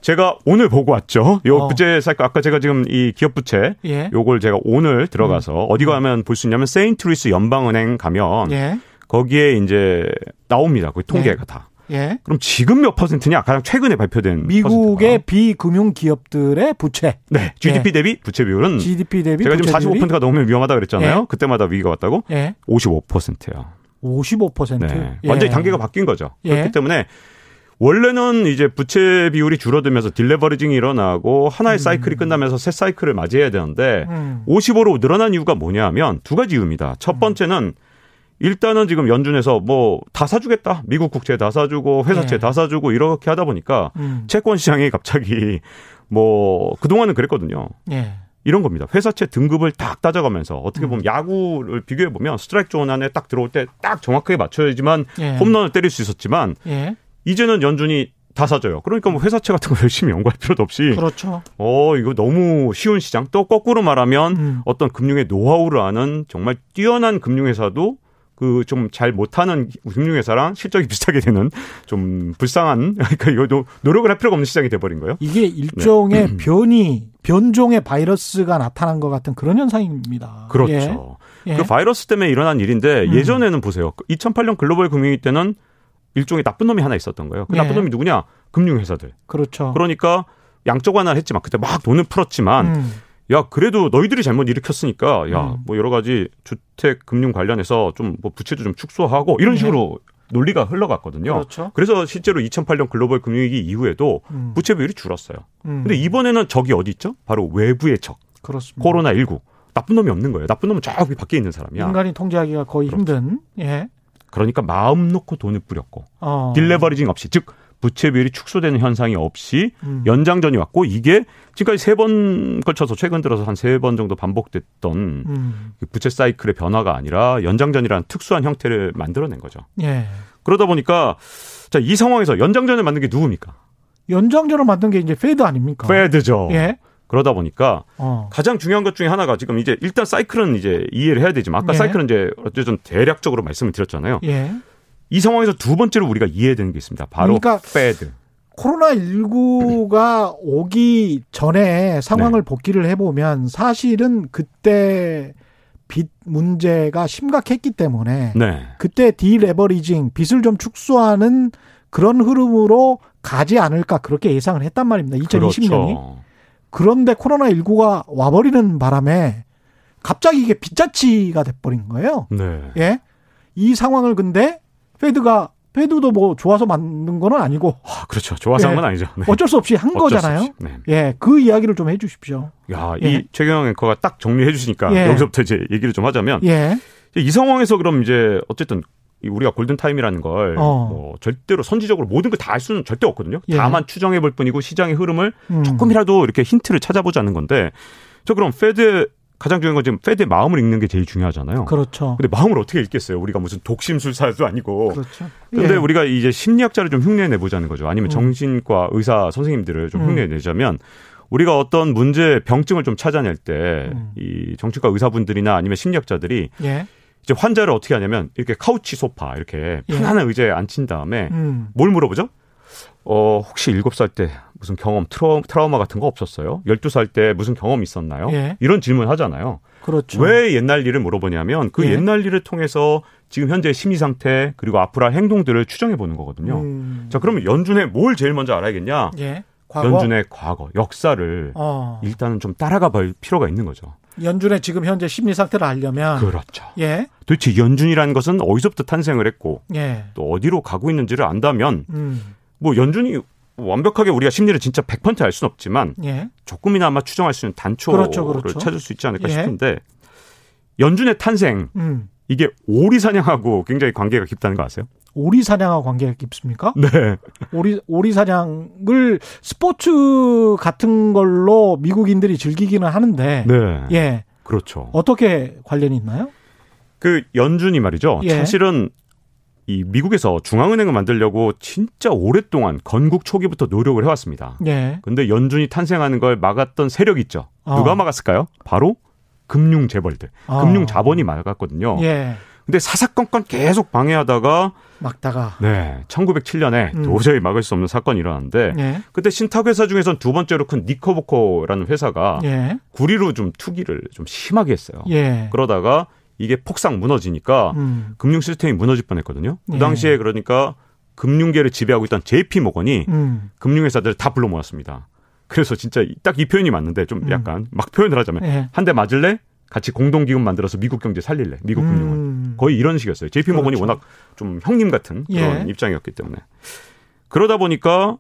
제가 오늘 보고 왔죠. 요 어. 부채 사이클 아까 제가 지금 이 기업 부채 예. 요걸 제가 오늘 들어가서 어디 가면 볼 수 있냐면 세인트루이스 연방은행 가면 예. 거기에 이제 나옵니다. 그 통계가 다. 예. 그럼 지금 몇 퍼센트냐? 가장 최근에 발표된 미국의 퍼센트가. 비금융 기업들의 부채 네, GDP 대비 부채 비율은 GDP 대비 제가 지금 부채 비율이 45%가 넘으면 위험하다 그랬잖아요. 예. 그때마다 위기가 왔다고 예. 55%예요. 55%. 네. 예. 완전히 단계가 바뀐 거죠. 예. 그렇기 때문에 원래는 이제 부채 비율이 줄어들면서 딜레버리징이 일어나고 하나의 사이클이 끝나면서 새 사이클을 맞이해야 되는데 음. 55로 늘어난 이유가 뭐냐면 두 가지 이유입니다. 첫 번째는 일단은 지금 연준에서 뭐 다 사주겠다. 미국 국채 다 사주고 회사채 예. 다 사주고 이렇게 하다 보니까 음. 채권 시장이 갑자기 뭐 그동안은 그랬거든요. 예. 이런 겁니다. 회사채 등급을 딱 따져가면서 어떻게 보면 야구를 비교해 보면 스트라이크 존 안에 딱 들어올 때 딱 정확하게 맞춰야지만 예. 홈런을 때릴 수 있었지만 예. 이제는 연준이 다 사줘요. 그러니까 뭐 회사채 같은 거 열심히 연구할 필요도 없이 그렇죠. 어 이거 너무 쉬운 시장 또 거꾸로 말하면 음. 어떤 금융의 노하우를 아는 정말 뛰어난 금융회사도 그 좀 잘 못하는 금융회사랑 실적이 비슷하게 되는 좀 불쌍한 그러니까 이거도 노력을 할 필요가 없는 시장이 돼버린 거예요. 이게 일종의 변이 변종의 바이러스가 나타난 것 같은 그런 현상입니다. 그렇죠. 예. 예. 그 바이러스 때문에 일어난 일인데 음. 예전에는 보세요. 2008년 글로벌 금융위기 때는 일종의 나쁜 놈이 하나 있었던 거예요. 그 예. 나쁜 놈이 누구냐? 금융회사들. 그렇죠. 그러니까 양적 완화를 했지만 그때 막 돈을 풀었지만 음. 야 그래도 너희들이 잘못 일으켰으니까 야 음. 뭐 여러 가지 주택 금융 관련해서 좀 뭐 부채도 좀 축소하고 이런 네. 식으로 논리가 흘러갔거든요. 그렇죠. 그래서 실제로 2008년 글로벌 금융위기 이후에도 음. 부채 비율이 줄었어요. 음. 근데 이번에는 적이 어디 있죠? 바로 외부의 적. 그렇습니다. 코로나 19. 나쁜 놈이 없는 거예요. 나쁜 놈은 저기 밖에 있는 사람이야. 인간이 통제하기가 거의 그렇죠. 힘든. 예. 그러니까 마음 놓고 돈을 뿌렸고 어. 딜레버리징 없이 즉 부채 비율이 축소되는 현상이 없이 음. 연장전이 왔고 이게 지금까지 세 번 걸쳐서 최근 들어서 한 세 번 정도 반복됐던 음. 그 부채 사이클의 변화가 아니라 연장전이라는 특수한 형태를 만들어낸 거죠. 예. 그러다 보니까 자, 이 상황에서 연장전을 만든 게 누굽니까? 연장전을 만든 게 이제 Fed 아닙니까? Fed죠. 예. 그러다 보니까 어. 가장 중요한 것 중에 하나가 지금 이제 일단 사이클은 이제 이해를 해야 되지만 아까 네. 사이클은 이제 어쨌든 대략적으로 말씀을 드렸잖아요. 예. 이 상황에서 두 번째로 우리가 이해해야 되는 게 있습니다. 바로 그러니까 Fed. 코로나19가 오기 전에 상황을 네. 복기를 해보면 사실은 그때 빚 문제가 심각했기 때문에 네. 그때 디레버리징 빚을 좀 축소하는 그런 흐름으로 가지 않을까 그렇게 예상을 했단 말입니다. 2020년이. 그렇죠. 그런데 코로나19가 와버리는 바람에 갑자기 이게 빚자치가 돼버린 거예요. 네. 예. 이 상황을 근데 페드가 페드도 뭐 좋아서 만든 건 아니고 아, 그렇죠. 좋아서 한 예. 건 아니죠. 네. 어쩔 수 없이 한 거잖아요. 없이. 네. 예, 그 이야기를 좀 해 주십시오. 야, 예. 이 최경영 앵커가 딱 정리해 주시니까 예. 여기서부터 이제 얘기를 좀 하자면 예, 이 상황에서 그럼 이제 어쨌든 이 우리가 골든 타임이라는 걸 어. 뭐 절대로 선지적으로 모든 걸 다 알 수는 절대 없거든요. 예. 다만 추정해 볼 뿐이고 시장의 흐름을 음. 조금이라도 이렇게 힌트를 찾아보자는 건데 저 그럼 Fed 가장 중요한 건 지금 Fed의 마음을 읽는 게 제일 중요하잖아요. 그렇죠. 근데 마음을 어떻게 읽겠어요? 우리가 무슨 독심술사도 아니고. 그렇죠. 근데 예. 우리가 이제 심리학자를 좀 흉내 내 보자는 거죠. 아니면 음. 정신과 의사 선생님들을 좀 음. 흉내 내자면 우리가 어떤 문제 병증을 좀 찾아낼 때 음. 이 정신과 의사분들이나 아니면 심리학자들이 예, 이제 환자를 어떻게 하냐면 이렇게 카우치 소파 이렇게 예. 편안한 의자에 앉힌 다음에 음, 뭘 물어보죠? 어, 혹시 일곱 살때 무슨 경험, 트라, 트라우마 같은 거 없었어요? 열두 살때 무슨 경험 있었나요? 예. 이런 질문 하잖아요. 그렇죠. 왜 옛날 일을 물어보냐면 그 예. 옛날 일을 통해서 지금 현재 심리 상태 그리고 앞으로 할 행동들을 추정해 보는 거거든요. 음, 자, 그러면 연준의 뭘 제일 먼저 알아야겠냐? 예, 과거. 연준의 과거, 역사를 어, 일단은 좀 따라가 볼 필요가 있는 거죠. 연준의 지금 현재 심리 상태를 알려면 그렇죠. 예, 도대체 연준이라는 것은 어디서부터 탄생을 했고 예, 또 어디로 가고 있는지를 안다면 음, 뭐 연준이 완벽하게 우리가 심리를 진짜 100%알 수는 없지만 예, 조금이나마 추정할 수 있는 단초를 그렇죠, 그렇죠. 찾을 수 있지 않을까 예. 싶은데 연준의 탄생 음. 이게 오리 사냥하고 굉장히 관계가 깊다는 거 아세요? 오리 사냥과 관계가 깊습니까? 네. 오리 오리 사냥을 스포츠 같은 걸로 미국인들이 즐기기는 하는데 네. 예 그렇죠. 어떻게 관련이 있나요? 그 연준이 말이죠. 예. 사실은 이 미국에서 중앙은행을 만들려고 진짜 오랫동안 건국 초기부터 노력을 해왔습니다. 예 근데 연준이 탄생하는 걸 막았던 세력이 있죠. 어. 누가 막았을까요? 바로 금융 재벌들, 어. 금융 자본이 막았거든요. 예 근데 사사건건 계속 방해하다가 막다가 네, 1907년에 음. 도저히 막을 수 없는 사건이 일어났는데 예 그때 신탁 회사 중에선 두 번째로 큰 니커보코라는 회사가 예, 구리로 좀 투기를 좀 심하게 했어요. 예. 그러다가 이게 폭삭 무너지니까 음, 금융 시스템이 무너질 뻔했거든요. 그 예. 당시에 그러니까 금융계를 지배하고 있던 JP 모건이 음, 금융회사들을 다 불러 모았습니다. 그래서 진짜 딱 이 표현이 맞는데 좀 음. 약간 막 표현을 하자면 예. 한대 맞을래? 같이 공동기금 만들어서 미국 경제 살릴래? 미국 금융은. 음, 거의 이런 식이었어요. JP 모건이 그렇죠. 워낙 좀 형님 같은 그런 예. 입장이었기 때문에. 그러다 보니까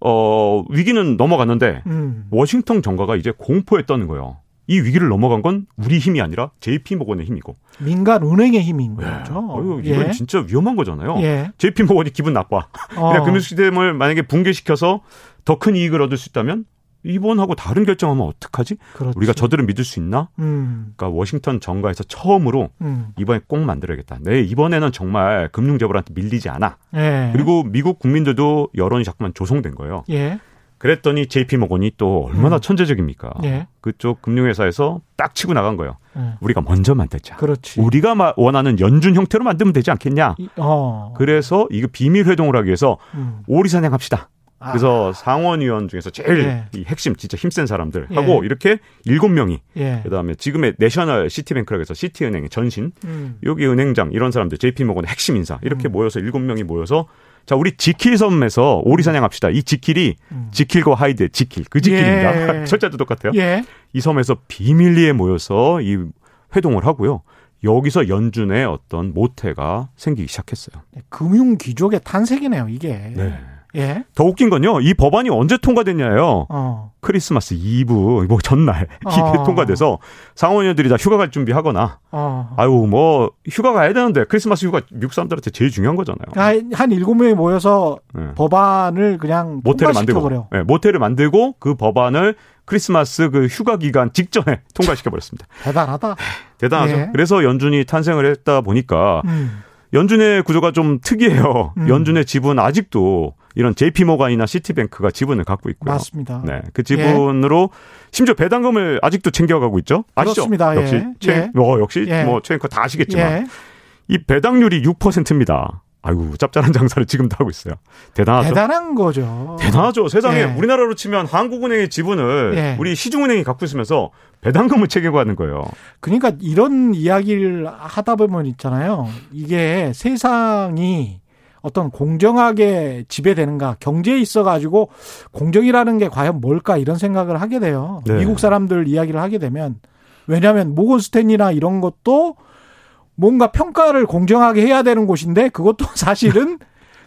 어 위기는 넘어갔는데 음. 워싱턴 정가가 이제 공포에 떠는 거예요. 이 위기를 넘어간 건 우리 힘이 아니라 JP 모건의 힘이고. 민간 은행의 힘인 거죠. 어휴, 이건 예. 진짜 위험한 거잖아요. 예. JP 모건이 기분 나빠. 어. 그냥 금융 시스템을 만약에 붕괴시켜서 더 큰 이익을 얻을 수 있다면 이번하고 다른 결정하면 어떡하지? 그렇지. 우리가 저들을 믿을 수 있나? 음. 그러니까 워싱턴 정가에서 처음으로 음. 이번에 꼭 만들어야겠다. 네, 이번에는 정말 금융재벌한테 밀리지 않아. 예. 그리고 미국 국민들도 여론이 자꾸만 조성된 거예요. 예. 그랬더니 JP 모건이 또 얼마나 음. 천재적입니까? 예. 그쪽 금융회사에서 딱 치고 나간 거예요. 예. 우리가 먼저 만들자. 그렇지. 우리가 마- 원하는 연준 형태로 만들면 되지 않겠냐? 이- 어. 그래서 이거 비밀 회동을 하기 위해서 음. 오리사냥합시다. 아. 그래서 상원의원 중에서 제일 예. 이 핵심 진짜 힘센 사람들 예. 하고 이렇게 일곱 명이 예. 그다음에 지금의 내셔널 시티뱅크라고 해서 시티은행의 전신 음. 여기 은행장 이런 사람들 JP 모건의 핵심 인사 이렇게 음. 모여서 일곱 명이 모여서 자 우리 지킬 섬에서 오리 사냥합시다. 이 지킬이 음. 지킬과 하이드 지킬 그 지킬입니다. 예. 철자도 똑같아요. 예. 이 섬에서 비밀리에 모여서 이 회동을 하고요. 여기서 연준의 어떤 모태가 생기기 시작했어요. 금융 귀족의 탄생이네요, 이게. 네. 예. 더 웃긴 건요. 이 법안이 언제 통과됐냐요. 어. 크리스마스 이브 뭐 전날 이게 어. 통과돼서 상원의원들이 다 휴가 갈 준비하거나 어. 아유 뭐 휴가 가야 되는데 크리스마스 휴가 미국 사람들한테 제일 중요한 거잖아요. 한, 한 일곱 명이 모여서 네. 법안을 그냥 모텔을 만들고. 네, 모텔을 만들고 그 법안을 크리스마스 그 휴가 기간 직전에 통과시켜 버렸습니다. 대단하다. 대단하죠. 예. 그래서 연준이 탄생을 했다 보니까 음. 연준의 구조가 좀 특이해요. 음. 연준의 지분 아직도 이런 JP 모간이나 시티뱅크가 지분을 갖고 있고요. 맞습니다. 네, 그 지분으로 심지어 배당금을 아직도 챙겨가고 있죠. 아시죠? 그렇습니다. 예. 역시 최, 예. 어, 역시 예. 뭐 최앵커 다 아시겠지만 예. 이 배당률이 6%입니다. 아이고 짭짤한 장사를 지금도 하고 있어요. 대단하죠. 대단한 거죠. 대단하죠. 세상에 예. 우리나라로 치면 한국은행의 지분을 예. 우리 시중은행이 갖고 있으면서 배당금을 챙겨가는 거예요. 그러니까 이런 이야기를 하다 보면 있잖아요. 이게 세상이 어떤 공정하게 지배되는가 경제에 있어 가지고 공정이라는 게 과연 뭘까 이런 생각을 하게 돼요. 네. 미국 사람들 이야기를 하게 되면 왜냐하면 모건 스탠이나 이런 것도 뭔가 평가를 공정하게 해야 되는 곳인데 그것도 사실은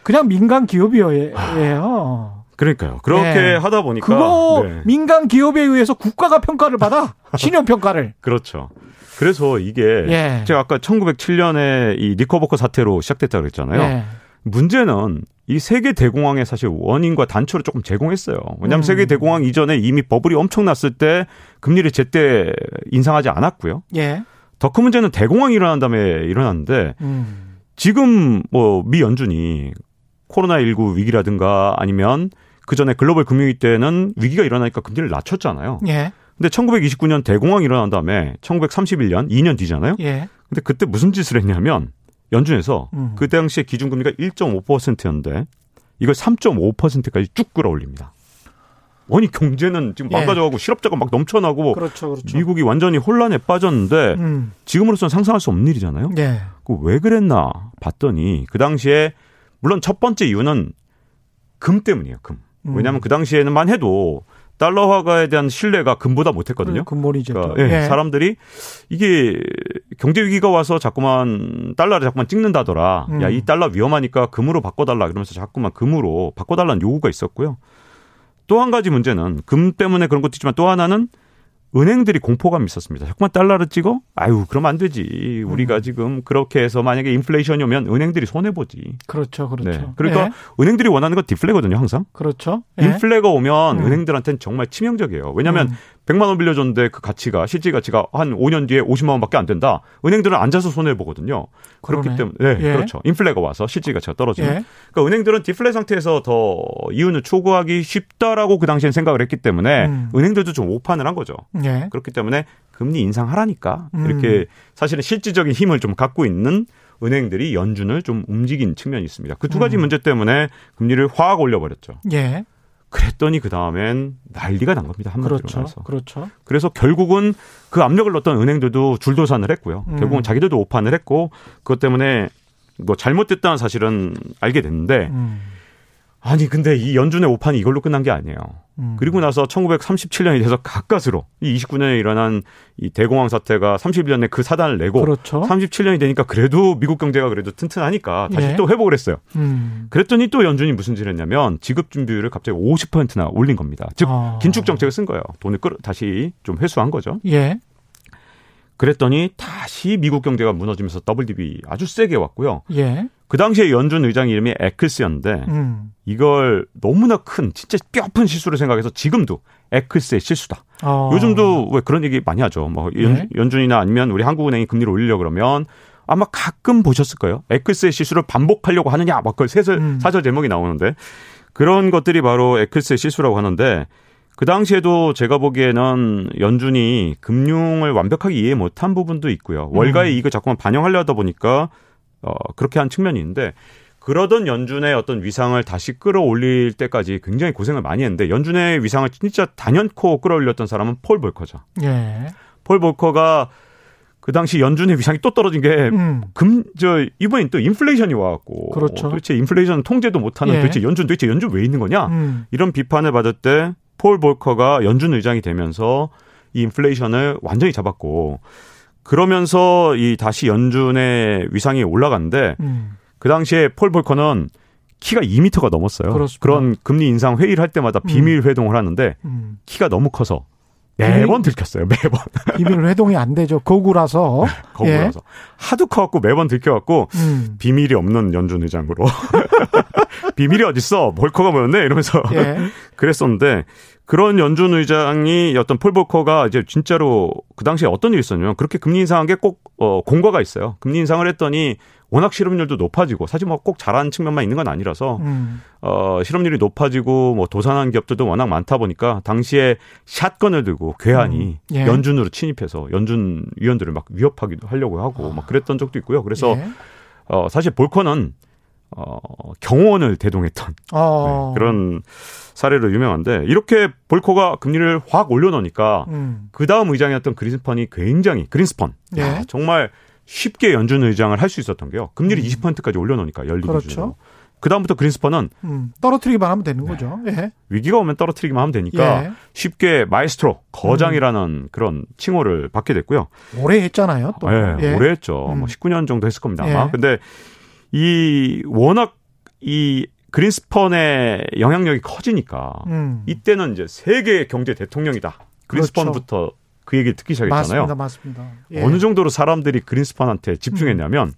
그냥 민간 기업이에요. 그러니까요. 그렇게 네. 하다 보니까 그거 네. 민간 기업에 의해서 국가가 평가를 받아 신용 평가를. 그렇죠. 그래서 이게 예. 제가 아까 1907년에 이 니커버커 사태로 시작됐다고 그랬잖아요. 예. 문제는 이 세계 대공황의 사실 원인과 단초를 조금 제공했어요. 왜냐하면 음. 세계 대공황 이전에 이미 버블이 엄청 났을 때 금리를 제때 인상하지 않았고요. 예. 더 큰 문제는 대공황이 일어난 다음에 일어났는데 음. 지금 뭐 미 연준이 코로나19 위기라든가 아니면 그 전에 글로벌 금융위기 때는 위기가 일어나니까 금리를 낮췄잖아요. 예. 근데 1929년 대공황이 일어난 다음에 1931년 2년 뒤잖아요. 예. 근데 그때 무슨 짓을 했냐면 연준에서 음. 그 당시에 기준금리가 1.5%였는데 이걸 3.5%까지 쭉 끌어올립니다. 아니 경제는 지금 예. 망가져가고 실업자가 막 넘쳐나고 그렇죠, 그렇죠. 미국이 완전히 혼란에 빠졌는데 음. 지금으로서는 상상할 수 없는 일이잖아요. 예. 그왜 그랬나 봤더니 그 당시에 물론 첫 번째 이유는 금 때문이에요. 금. 음. 왜냐하면 그 당시에는만 해도 달러 화가에 대한 신뢰가 금보다 못했거든요. 근본이죠. 그러니까 예, 사람들이 이게 경제 위기가 와서 자꾸만 달러를 자꾸만 찍는다더라. 음. 야이 달러 위험하니까 금으로 바꿔달라 그러면서 자꾸만 금으로 바꿔달라는 요구가 있었고요. 또 한 가지 문제는 금 때문에 그런 것도 있지만 또 하나는 은행들이 공포감이 있었습니다. 자꾸만 달러를 찍어? 아유, 그러면 안 되지. 우리가 음. 지금 그렇게 해서 만약에 인플레이션이 오면 은행들이 손해보지. 그렇죠, 그렇죠. 네. 그러니까 예. 은행들이 원하는 건 디플레거든요, 항상. 그렇죠. 예. 인플레가 오면 음. 은행들한테는 정말 치명적이에요. 왜냐하면 음. 100만 원 빌려줬는데 그 가치가 실질 가치가 한 5년 뒤에 50만 원밖에 안 된다. 은행들은 앉아서 손해 보거든요. 그렇기. 때문에 네, 예. 그렇죠. 인플레가 와서 실질 가치가 떨어지는. 예. 그러니까 은행들은 디플레 상태에서 더 이윤을 추구하기 쉽다라고 그 당시엔 생각을 했기 때문에 음. 은행들도 좀 오판을 한 거죠. 예. 그렇기 때문에 금리 인상하라니까 음. 이렇게 사실은 실질적인 힘을 좀 갖고 있는 은행들이 연준을 좀 움직인 측면이 있습니다. 그 두 가지 음. 문제 때문에 금리를 확 올려버렸죠. 예. 그랬더니 그 다음엔 난리가 난 겁니다. 한마디로 그렇죠. 말해서. 그렇죠. 그래서 결국은 그 압력을 넣었던 은행들도 줄도산을 했고요. 음. 결국은 자기들도 오판을 했고 그것 때문에 뭐 잘못됐다는 사실은 알게 됐는데 음. 아니 근데 이 연준의 오판이 이걸로 끝난 게 아니에요. 음. 그리고 나서 1937년이 돼서 가까스로 이 29년에 일어난 이 대공황 사태가 31년에 그 사단을 내고 그렇죠. 37년이 되니까 그래도 미국 경제가 그래도 튼튼하니까 다시 예. 또 회복을 했어요. 음. 그랬더니 또 연준이 무슨 짓을 했냐면 지급 준비율을 갑자기 50%나 올린 겁니다. 즉 아. 긴축 정책을 쓴 거예요. 돈을 끌어 다시 좀 회수한 거죠. 예. 그랬더니 다시 미국 경제가 무너지면서 WDB 아주 세게 왔고요. 예. 그 당시에 연준 의장 이름이 에클스였는데 음. 이걸 너무나 큰 진짜 뼈아픈 실수를 생각해서 지금도 에클스의 실수다. 어. 요즘도 왜 그런 얘기 많이 하죠. 뭐 연, 네. 연준이나 아니면 우리 한국은행이 금리를 올리려 그러면 아마 가끔 보셨을 거예요. 에클스의 실수를 반복하려고 하느냐 막 그걸 세설 음. 사설 제목이 나오는데 그런 것들이 바로 에클스의 실수라고 하는데 그 당시에도 제가 보기에는 연준이 금융을 완벽하게 이해 못한 부분도 있고요. 월가의 음. 이익을 자꾸만 반영하려다 보니까 어 그렇게 한 측면이 있는데 그러던 연준의 어떤 위상을 다시 끌어올릴 때까지 굉장히 고생을 많이 했는데 연준의 위상을 진짜 단연코 끌어올렸던 사람은 폴 볼커죠. 예. 폴 볼커가 그 당시 연준의 위상이 또 떨어진 게 음. 금, 저, 이번엔 또 인플레이션이 와갖고. 그렇죠. 도대체 인플레이션 통제도 못하는 예. 도대체 연준, 도대체 연준 왜 있는 거냐? 음. 이런 비판을 받을 때 폴 볼커가 연준 의장이 되면서 이 인플레이션을 완전히 잡았고 그러면서 이 다시 연준의 위상이 올라갔는데 음. 그 당시에 폴 볼커는 키가 2미터가 넘었어요. 그렇습니다. 런 금리 인상 회의를 할 때마다 비밀 회동을 하는데 음. 키가 너무 커서 매번 들켰어요. 매번 비밀 회동이 안 되죠. 거구라서. 거꾸로서 하도 커갖고 매번 들켜갖고 음. 비밀이 없는 연준 의장으로 비밀이 어딨어 볼커가 뭐였네 이러면서 예. 그랬었는데 그런 연준 의장이 어떤 폴 볼커가 이제 진짜로 그 당시에 어떤 일이 있었냐면 그렇게 금리 인상한 게 꼭 어, 공과가 있어요. 금리 인상을 했더니 워낙 실업률도 높아지고 사실 뭐 꼭 잘하는 측면만 있는 건 아니라서 음. 어, 실업률이 높아지고 뭐 도산한 기업들도 워낙 많다 보니까 당시에 샷건을 들고 괴한이 음. 예. 연준으로 침입해서 연준 위원들을 막 위협하기도 하려고 하고 막 그랬던 적도 있고요. 그래서 예. 어, 사실 볼커는 어, 경호원을 대동했던 어. 네, 그런 사례로 유명한데 이렇게 볼커가 금리를 확 올려놓으니까 음. 그 다음 의장이었던 그린스펀이 굉장히 그린스펀 예. 야, 정말 쉽게 연준 의장을 할 수 있었던 게요. 금리를 20%까지 올려놓으니까 열리 음. 그렇죠. 기준으로. 그 다음부터 그린스펀은 음. 떨어뜨리기만 하면 되는 거죠. 예. 위기가 오면 떨어뜨리기만 하면 되니까 예. 쉽게 마에스트로 거장이라는 그런 칭호를 받게 됐고요. 오래 했잖아요. 또. 예, 예. 오래 했죠. 음. 뭐 19년 정도 했을 겁니다. 아마. 예. 근데 이 워낙 이 그린스펀의 영향력이 커지니까 음. 이때는 이제 세계 경제 대통령이다. 그린스펀부터 그 얘기를 듣기 시작했잖아요. 맞습니다. 맞습니다. 예. 어느 정도로 사람들이 그린스펀한테 집중했냐면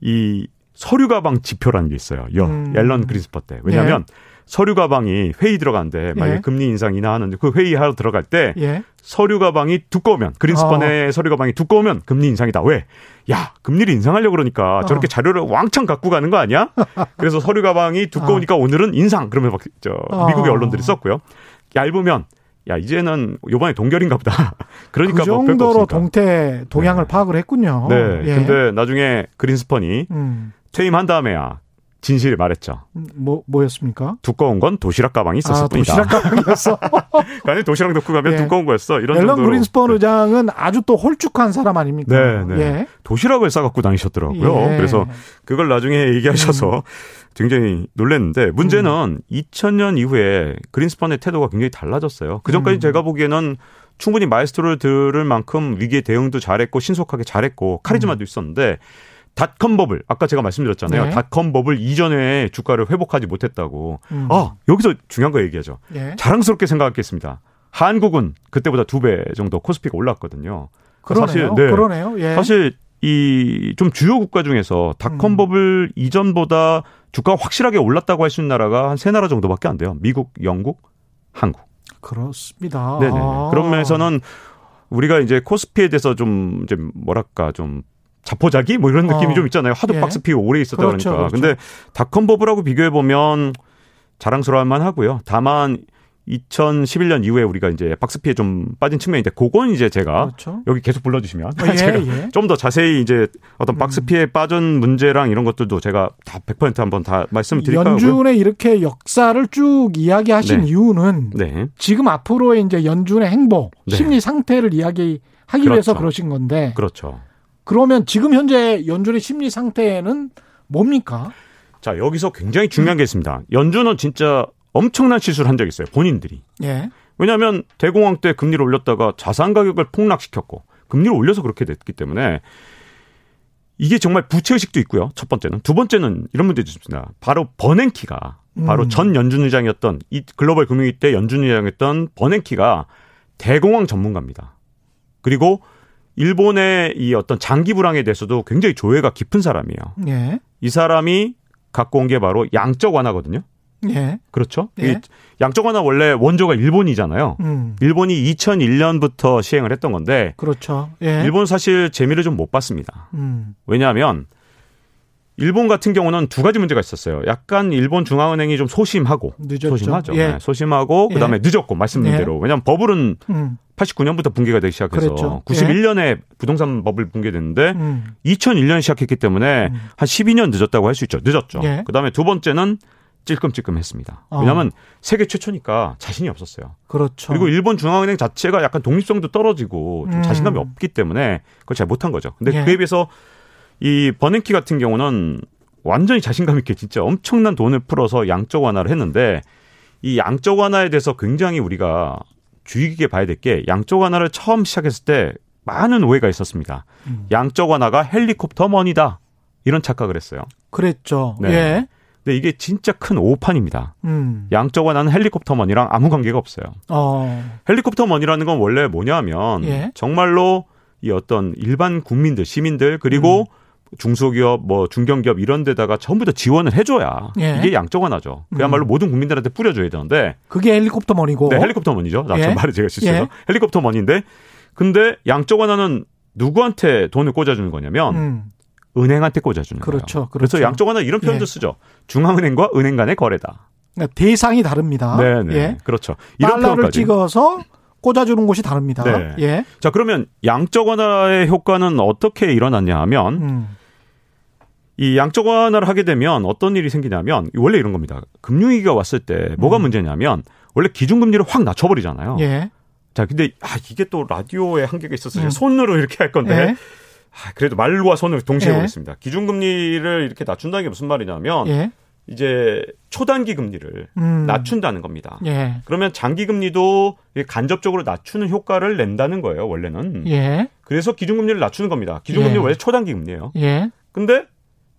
이 서류 가방 지표라는 게 있어요. 여, 음. 앨런 그린스펀 때. 왜냐하면 서류 가방이 회의 들어가는데 만약에 예. 금리 인상 인하하는데 그 회의하러 들어갈 때 예. 서류 가방이 두꺼우면 그린스펀의 서류 가방이 두꺼우면 금리 인상이다. 왜? 야 금리를 인상하려고 그러니까 어. 저렇게 자료를 왕창 갖고 가는 거 아니야? 그래서 서류 가방이 두꺼우니까 오늘은 인상 그러면 막저 어. 미국의 언론들이 썼고요. 얇으면 야 이제는 요번에 동결인가 보다. 그러니까 그뭐 정도로. 동태 동향을 네. 파악을 했군요. 네. 예. 근데 나중에 그린스펀이 음. 퇴임한 다음에야 진실을 말했죠. 뭐 뭐였습니까? 두꺼운 건 도시락 가방이 있었을 아, 뿐이다. 도시락 가방이었어. 안에 도시락 넣고 가면 예. 두꺼운 거였어. 이런 앨런 정도로. 그린스펀 의장은 아주 또 홀쭉한 사람 아닙니까? 네, 네. 예. 도시락을 싸갖고 다니셨더라고요. 예. 그래서 그걸 나중에 얘기하셔서 굉장히 놀랐는데 문제는 2000년 이후에 그린스펀의 태도가 굉장히 달라졌어요. 그 전까지 음. 제가 보기에는 충분히 마에스트로를 들을 만큼 위기에 대응도 잘했고 신속하게 잘했고 카리스마도 있었는데 닷컴 버블 아까 제가 말씀드렸잖아요. 음. 네. 닷컴 버블 이전에 주가를 회복하지 못했다고. 음. 아 여기서 중요한 거 얘기하죠. 예. 자랑스럽게 생각했겠습니다. 한국은 그때보다 두 배 정도 코스피가 올랐거든요. 그러네요. 사실, 네. 그러네요. 예. 사실 이 좀 주요 국가 중에서 닷컴 음. 버블 이전보다 주가가 확실하게 올랐다고 할 수 있는 나라가 한 세 나라 정도밖에 안 돼요. 미국, 영국, 한국. 그렇습니다. 네네. 아. 그런 면에서는 우리가 이제 코스피에 대해서 좀 이제 뭐랄까 좀 자포자기 뭐 이런 느낌이 어. 좀 있잖아요. 하도 예. 박스 피고 오래 있었다 그렇죠, 그러니까. 그렇죠. 근데 닷컴 버블하고 비교해 보면 자랑스러울 만하고요. 다만 2011년 이후에 우리가 이제 박스피에 좀 빠진 측면인데 그건 이제 제가 그렇죠. 여기 계속 불러주시면 예, 제가 예. 좀더 자세히 이제 어떤 음. 박스피에 빠진 문제랑 이런 것들도 제가 다 100% 한번 다 말씀을 드릴까요? 연준의 이렇게 역사를 쭉 이야기하신 네. 이유는 네. 지금 앞으로의 이제 연준의 행보, 네. 심리 상태를 이야기하기 그렇죠. 위해서 그러신 건데 그렇죠. 그러면 지금 현재 연준의 심리 상태는 뭡니까? 자, 여기서 굉장히 중요한 게 있습니다. 연준은 진짜 엄청난 실수를 한 적이 있어요. 본인들이. 예. 왜냐하면 대공황 때 금리를 올렸다가 자산 가격을 폭락시켰고 금리를 올려서 그렇게 됐기 때문에 이게 정말 부채의식도 있고요. 첫 번째는. 두 번째는 이런 문제도 있습니다. 바로 버냉키가 바로 음. 전 연준 의장이었던 이 글로벌 금융위 때 연준 의장이었던 버냉키가 대공황 전문가입니다. 그리고 일본의 이 어떤 장기 불황에 대해서도 굉장히 조예가 깊은 사람이에요. 예. 이 사람이 갖고 온 게 바로 양적 완화거든요. 예. 그렇죠? 예. 이 양적 완화 원래 원조가 일본이잖아요. 음. 일본이 2001년부터 시행을 했던 건데 그렇죠. 예. 일본 사실 재미를 좀 못 봤습니다. 음. 왜냐하면 일본 같은 경우는 두 가지 문제가 있었어요. 약간 일본 중앙은행이 좀 소심하고 늦었죠. 소심하죠. 예. 네, 소심하고 예. 그다음에 늦었고 말씀드린 예. 대로 왜냐하면 버블은 음. 89년부터 붕괴가 되기 시작해서 그랬죠. 91년에 부동산 버블 붕괴됐는데 음. 2001년에 시작했기 때문에 음. 한 12년 늦었다고 할 수 있죠. 늦었죠. 예. 그다음에 두 번째는 찔끔찔끔했습니다. 어. 왜냐하면 세계 최초니까 자신이 없었어요. 그렇죠. 그리고 일본 중앙은행 자체가 약간 독립성도 떨어지고 좀 음. 자신감이 없기 때문에 그걸 잘 못한 거죠. 근데 예. 그에 비해서 이 버냉키 같은 경우는 완전히 자신감 있게 진짜 엄청난 돈을 풀어서 양적 완화를 했는데 이 양적 완화에 대해서 굉장히 우리가 주의 깊게 봐야 될 게 양적 완화를 처음 시작했을 때 많은 오해가 있었습니다. 음. 양적 완화가 헬리콥터 머니다. 이런 착각을 했어요. 그랬죠. 네. 예. 근데 이게 진짜 큰 오판입니다. 음. 양적 완화는 헬리콥터 머니랑 아무 관계가 없어요. 어. 헬리콥터 머니라는 건 원래 뭐냐면 예. 정말로 이 어떤 일반 국민들, 시민들 그리고 음. 중소기업, 뭐 중견기업 이런 데다가 전부 다 지원을 해줘야 예. 이게 양적 완화죠. 그야말로 음. 모든 국민들한테 뿌려줘야 되는데 그게 헬리콥터 머니고. 네, 헬리콥터 머니죠. 나 예. 좀 말을 제가 실수해서 예. 헬리콥터 머니인데 근데 양적 완화는 누구한테 돈을 꽂아주는 거냐면 음. 은행한테 꽂아주는 그렇죠. 거예요. 그렇죠. 그래서 양적 완화 이런 표현도 예. 쓰죠. 중앙은행과 은행 간의 거래다. 그러니까 대상이 다릅니다. 네, 네. 예. 그렇죠. 이런 달러를 표현까지. 찍어서 꽂아주는 곳이 다릅니다. 네. 예. 자, 그러면 양적 완화의 효과는 어떻게 일어났냐 하면 음. 이 양적 완화를 하게 되면 어떤 일이 생기냐면 원래 이런 겁니다. 금융위기가 왔을 때 뭐가 음. 문제냐면 원래 기준금리를 확 낮춰버리잖아요. 예. 자, 근데 아 이게 또 라디오에 한계가 있어서 음. 손으로 이렇게 할 건데 예. 아, 그래도 말과 손을 동시에 예. 보겠습니다. 기준금리를 이렇게 낮춘다는 게 무슨 말이냐면 예. 이제 초단기 금리를 음. 낮춘다는 겁니다. 예. 그러면 장기 금리도 간접적으로 낮추는 효과를 낸다는 거예요. 원래는. 예. 그래서 기준금리를 낮추는 겁니다. 기준금리 예. 는 원래 초단기 금리예요. 예. 근데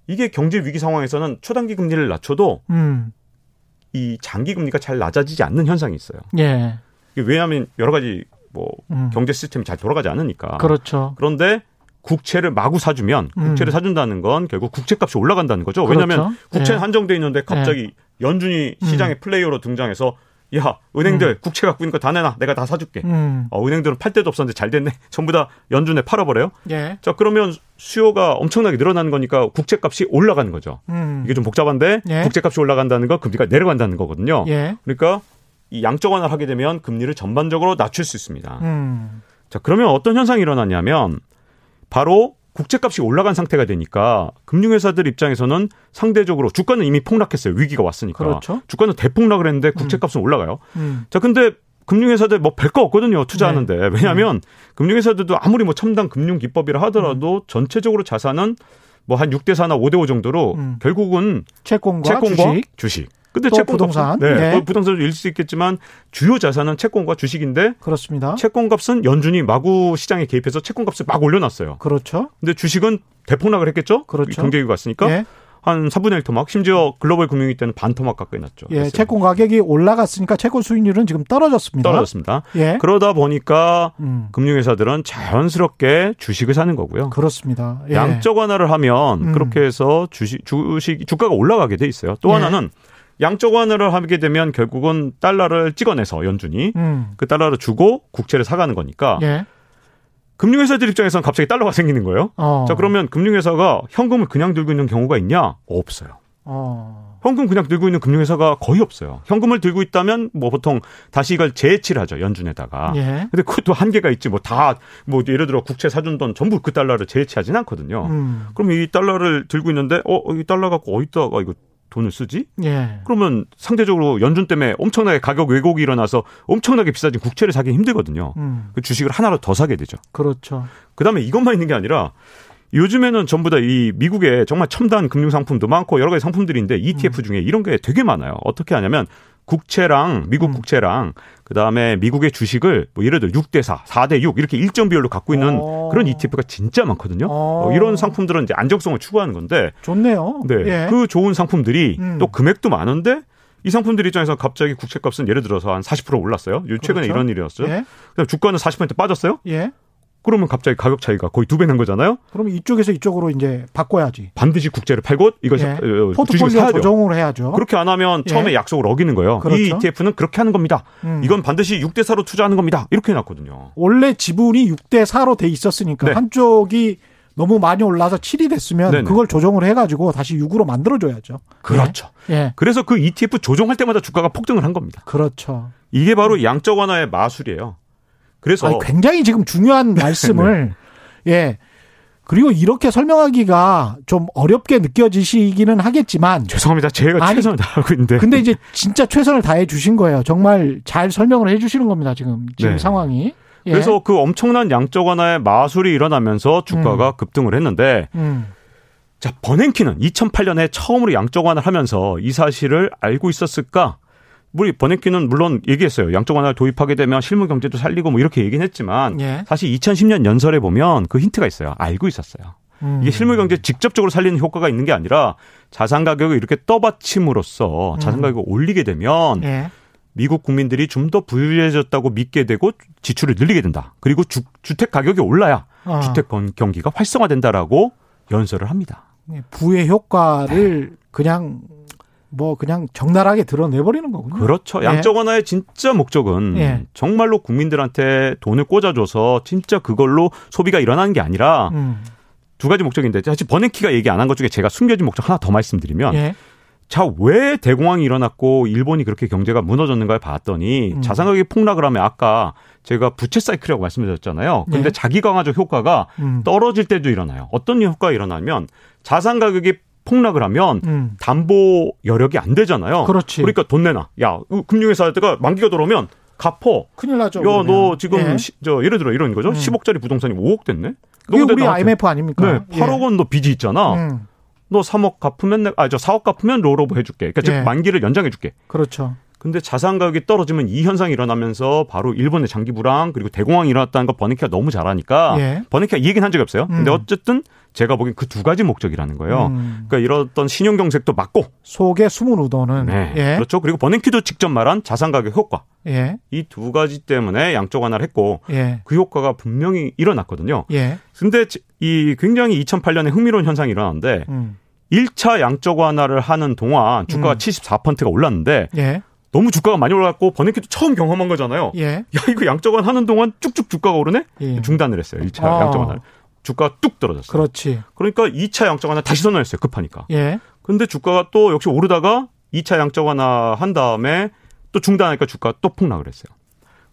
이게 경제 위기 상황에서는 초단기 금리를 낮춰도 음. 이 장기 금리가 잘 낮아지지 않는 현상이 있어요. 예. 왜냐하면 여러 가지 뭐 음. 경제 시스템이 잘 돌아가지 않으니까. 그렇죠. 그런데 국채를 마구 사주면 음. 국채를 사준다는 건 결국 국채값이 올라간다는 거죠. 그렇죠. 왜냐하면 국채는 예. 한정돼 있는데 갑자기 연준이 음. 시장의 플레이어로 등장해서 야 은행들 국채 갖고 있는 거 다 내놔 내가 다 사줄게. 음. 어, 은행들은 팔 데도 없었는데 잘 됐네. 전부 다 연준에 팔아버려요. 예. 자 그러면 수요가 엄청나게 늘어나는 거니까 국채 값이 올라가는 거죠. 음. 이게 좀 복잡한데 예. 국채 값이 올라간다는 건 금리가 내려간다는 거거든요. 예. 그러니까 이 양적 완화를 하게 되면 금리를 전반적으로 낮출 수 있습니다. 음. 자 그러면 어떤 현상이 일어나냐면 바로 국채값이 올라간 상태가 되니까 금융회사들 입장에서는 상대적으로 주가는 이미 폭락했어요. 위기가 왔으니까. 그렇죠. 주가는 대폭락을 했는데 국채값은 올라가요. 음. 자 근데 금융회사들 뭐 별 거 없거든요. 투자하는데. 네. 왜냐하면 금융회사들도 아무리 뭐 첨단 금융 기법이라 하더라도 음. 전체적으로 자산은 뭐 한 6대 4나 5대 5 정도로 음. 결국은 채권과, 채권과 주식. 주식. 근데 또 채권 부동산. 네, 예. 또 부동산도 일 수 있겠지만 주요 자산은 채권과 주식인데 그렇습니다. 채권 값은 연준이 마구 시장에 개입해서 채권 값을 막 올려놨어요. 그렇죠. 근데 주식은 대폭락을 했겠죠? 그렇죠. 경제위기가 왔으니까 예. 한 4분의 1 토막, 심지어 글로벌 금융위 때는 반 토막 가까이 났죠. 예. 채권 가격이 올라갔으니까 채권 수익률은 지금 떨어졌습니다. 떨어졌습니다. 예. 그러다 보니까 음. 금융회사들은 자연스럽게 주식을 사는 거고요. 그렇습니다. 예. 양적 완화를 하면 음. 그렇게 해서 주식 주식 주가가 올라가게 돼 있어요. 또 예. 하나는 양적 완화를 하게 되면 결국은 달러를 찍어내서 연준이 음. 그 달러를 주고 국채를 사가는 거니까 예. 금융회사들 입장에서는 갑자기 달러가 생기는 거예요. 어. 자 그러면 금융회사가 현금을 그냥 들고 있는 경우가 있냐? 없어요. 어. 현금 그냥 들고 있는 금융회사가 거의 없어요. 현금을 들고 있다면 뭐 보통 다시 이걸 재해치를 하죠 연준에다가. 예. 근데 그것도 한계가 있지. 뭐 다뭐 예를 들어 국채 사준 돈 전부 그 달러를 재해치하진 않거든요. 음. 그럼 이 달러를 들고 있는데 어 이 달러 갖고 어디다가 이거 돈을 쓰지? 예. 그러면 상대적으로 연준 때문에 엄청나게 가격 왜곡이 일어나서 엄청나게 비싸진 국채를 사기 힘들거든요. 음. 그 주식을 하나로 더 사게 되죠. 그렇죠. 그다음에 이것만 있는 게 아니라 요즘에는 전부 다 이 미국에 정말 첨단 금융 상품도 많고 여러 가지 상품들인데 ETF 음. 중에 이런 게 되게 많아요. 어떻게 하냐면 국채랑 미국 음. 국채랑 그다음에 미국의 주식을 뭐 예를 들어 6대 4, 4대 6 이렇게 일정 비율로 갖고 있는 어. 그런 ETF가 진짜 많거든요. 어. 어, 이런 상품들은 이제 안정성을 추구하는 건데 좋네요. 네. 예. 그 좋은 상품들이 음. 또 금액도 많은데 이 상품들 입장에서 갑자기 국채값은 예를 들어서 한 40% 올랐어요. 요- 최근에 그렇죠. 이런 일이었어요. 예. 그다음 주가는 40% 빠졌어요. 예. 그러면 갑자기 가격 차이가 거의 두 배 난 거잖아요. 그럼 이쪽에서 이쪽으로 이제 바꿔야지. 반드시 국채를 팔고 이거 예. 사- 어, 주식을 포트폴리오. 조정을 해야죠. 그렇게 안 하면 예. 처음에 약속을 어기는 거예요. 그렇죠. 이 ETF는 그렇게 하는 겁니다. 음. 이건 반드시 6대 4로 투자하는 겁니다. 이렇게 해놨거든요. 원래 지분이 6대 4로 돼 있었으니까 네. 한쪽이 너무 많이 올라서 7이 됐으면 네네. 그걸 조정을 해가지고 다시 6으로 만들어줘야죠. 그렇죠. 예. 예. 그래서 그 ETF 조정할 때마다 주가가 폭등을 한 겁니다. 그렇죠. 이게 바로 양적 완화의 마술이에요. 그래서 아니, 굉장히 지금 중요한 말씀을 예. 그리고 이렇게 설명하기가 좀 어렵게 느껴지시기는 하겠지만 죄송합니다. 제가 아니, 최선을 다하고 있는데. 근데 이제 진짜 최선을 다해 주신 거예요. 정말 잘 설명을 해 주시는 겁니다. 지금 지금 네. 상황이. 예. 그래서 그 엄청난 양적 완화의 마술이 일어나면서 주가가 급등을 했는데 음. 자 버냉키는 2008년에 처음으로 양적 완화를 하면서 이 사실을 알고 있었을까? 우리 버냉키는 물론 얘기했어요. 양적 완화를 도입하게 되면 실물 경제도 살리고 뭐 이렇게 얘기는 했지만 예. 사실 2010년 연설에 보면 그 힌트가 있어요. 알고 있었어요. 음. 이게 실물 경제 직접적으로 살리는 효과가 있는 게 아니라 자산 가격을 이렇게 떠받침으로써 자산 가격을 올리게 되면 예. 미국 국민들이 좀 더 부유해졌다고 믿게 되고 지출을 늘리게 된다. 그리고 주, 택 가격이 올라야 어. 주택 건- 경기가 활성화된다라고 연설을 합니다. 예, 부의 효과를 네. 그냥 뭐 그냥 적나라하게 드러내버리는 거군요. 그렇죠. 예. 양적 완화의 진짜 목적은 예. 정말로 국민들한테 돈을 꽂아줘서 진짜 그걸로 소비가 일어나는 게 아니라 음. 두 가지 목적인데 사실 버네키가 얘기 안 한 것 중에 제가 숨겨진 목적 하나 더 말씀드리면 예. 자, 왜 대공황이 일어났고 일본이 그렇게 경제가 무너졌는가를 봤더니 음. 자산 가격이 폭락을 하면 아까 제가 부채 사이클이라고 말씀드렸잖아요. 근데 네. 자기 강화적 효과가 음. 떨어질 때도 일어나요. 어떤 효과가 일어나면 자산 가격이 폭락을 하면 음. 담보 여력이 안 되잖아요. 그렇지. 그러니까 돈 내놔. 야, 금융회사 할 때가 만기가 들어오면 갚어. 큰일 나죠. 야, 너 그러면. 지금 예. 시- 저 예를 들어 이런 거죠. 음. 10억짜리 부동산이 5억 됐네. 그게 우리 나한테- IMF 아닙니까? 네, 8억 원너 빚이 있잖아. 음. 너 3억 갚으면 내, 아, 저 4억 갚으면 롤오버 해줄게. 그러니까 예. 즉 만기를 연장해 줄게. 그렇죠. 근데 자산 가격이 떨어지면 이 현상이 일어나면서 바로 일본의 장기 불황 그리고 대공황이 일어났다는 거 버니키가 너무 잘 아니까 예. 버니키가 이 얘기는 한 적이 없어요. 근데 음. 어쨌든 제가 보기엔 그 두 가지 목적이라는 거예요. 음. 그러니까 이런 신용 경색도 막고 속에 숨은 우도는 네. 예. 그렇죠. 그리고 버냉키도 직접 말한 자산 가격 효과. 예. 이 두 가지 때문에 양적 완화를 했고 예. 그 효과가 분명히 일어났거든요. 예. 근데 이 굉장히 2008년에 흥미로운 현상이 일어났는데 음. 1차 양적 완화를 하는 동안 주가가 음. 74%가 올랐는데 예. 너무 주가가 많이 올랐고 버냉키도 처음 경험한 거잖아요. 예. 야 이거 양적 완화 하는 동안 쭉쭉 주가가 오르네? 예. 중단을 했어요. 1차 아. 양적 완화를. 주가가 뚝 떨어졌어요. 그렇지. 그러니까 2차 양적 완화 다시 선언했어요. 급하니까. 예. 근데 주가가 또 역시 오르다가 2차 양적 완화 한 다음에 또 중단하니까 주가가 또 폭락을 했어요.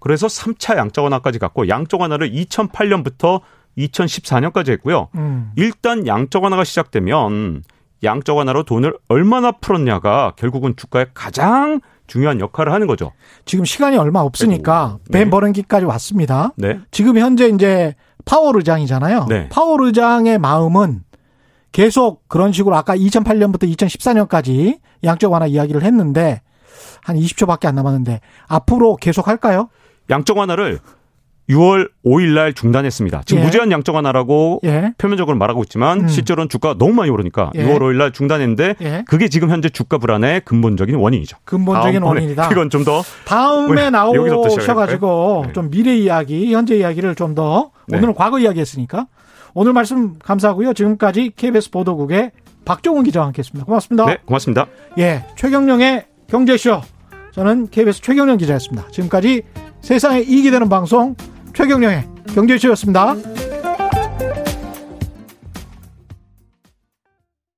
그래서 3차 양적 완화까지 갔고 양적 완화를 2008년부터 2014년까지 했고요. 음. 일단 양적 완화가 시작되면 양적 완화로 돈을 얼마나 풀었냐가 결국은 주가의 가장 중요한 역할을 하는 거죠. 지금 시간이 얼마 없으니까 네. 벤 버른기까지 왔습니다. 네. 지금 현재 이제 파월 의장이잖아요. 네. 파월 의장의 마음은 계속 그런 식으로 아까 2008년부터 2014년까지 양적 완화 이야기를 했는데 한 20초밖에 안 남았는데 앞으로 계속 할까요? 양적 완화를 6월 5일 날 중단했습니다. 지금 예. 무제한 양적 완화라고 예. 표면적으로 말하고 있지만 음. 실제로는 주가가 너무 많이 오르니까 예. 6월 5일 날 중단했는데 예. 그게 지금 현재 주가 불안의 근본적인 원인이죠. 근본적인 원인이다. 이건 좀 더 다음에 나오셔 가지고 시작할까요? 좀 미래 이야기, 현재 이야기를 좀더 네. 오늘은 과거 이야기 했으니까 오늘 말씀 감사하고요. 지금까지 KBS 보도국의 박종훈 기자와 함께했습니다. 고맙습니다. 네, 고맙습니다. 예, 최경령의 경제쇼. 저는 KBS 최경령 기자였습니다. 지금까지 세상에 이익이 되는 방송 최경령의 경제쇼였습니다.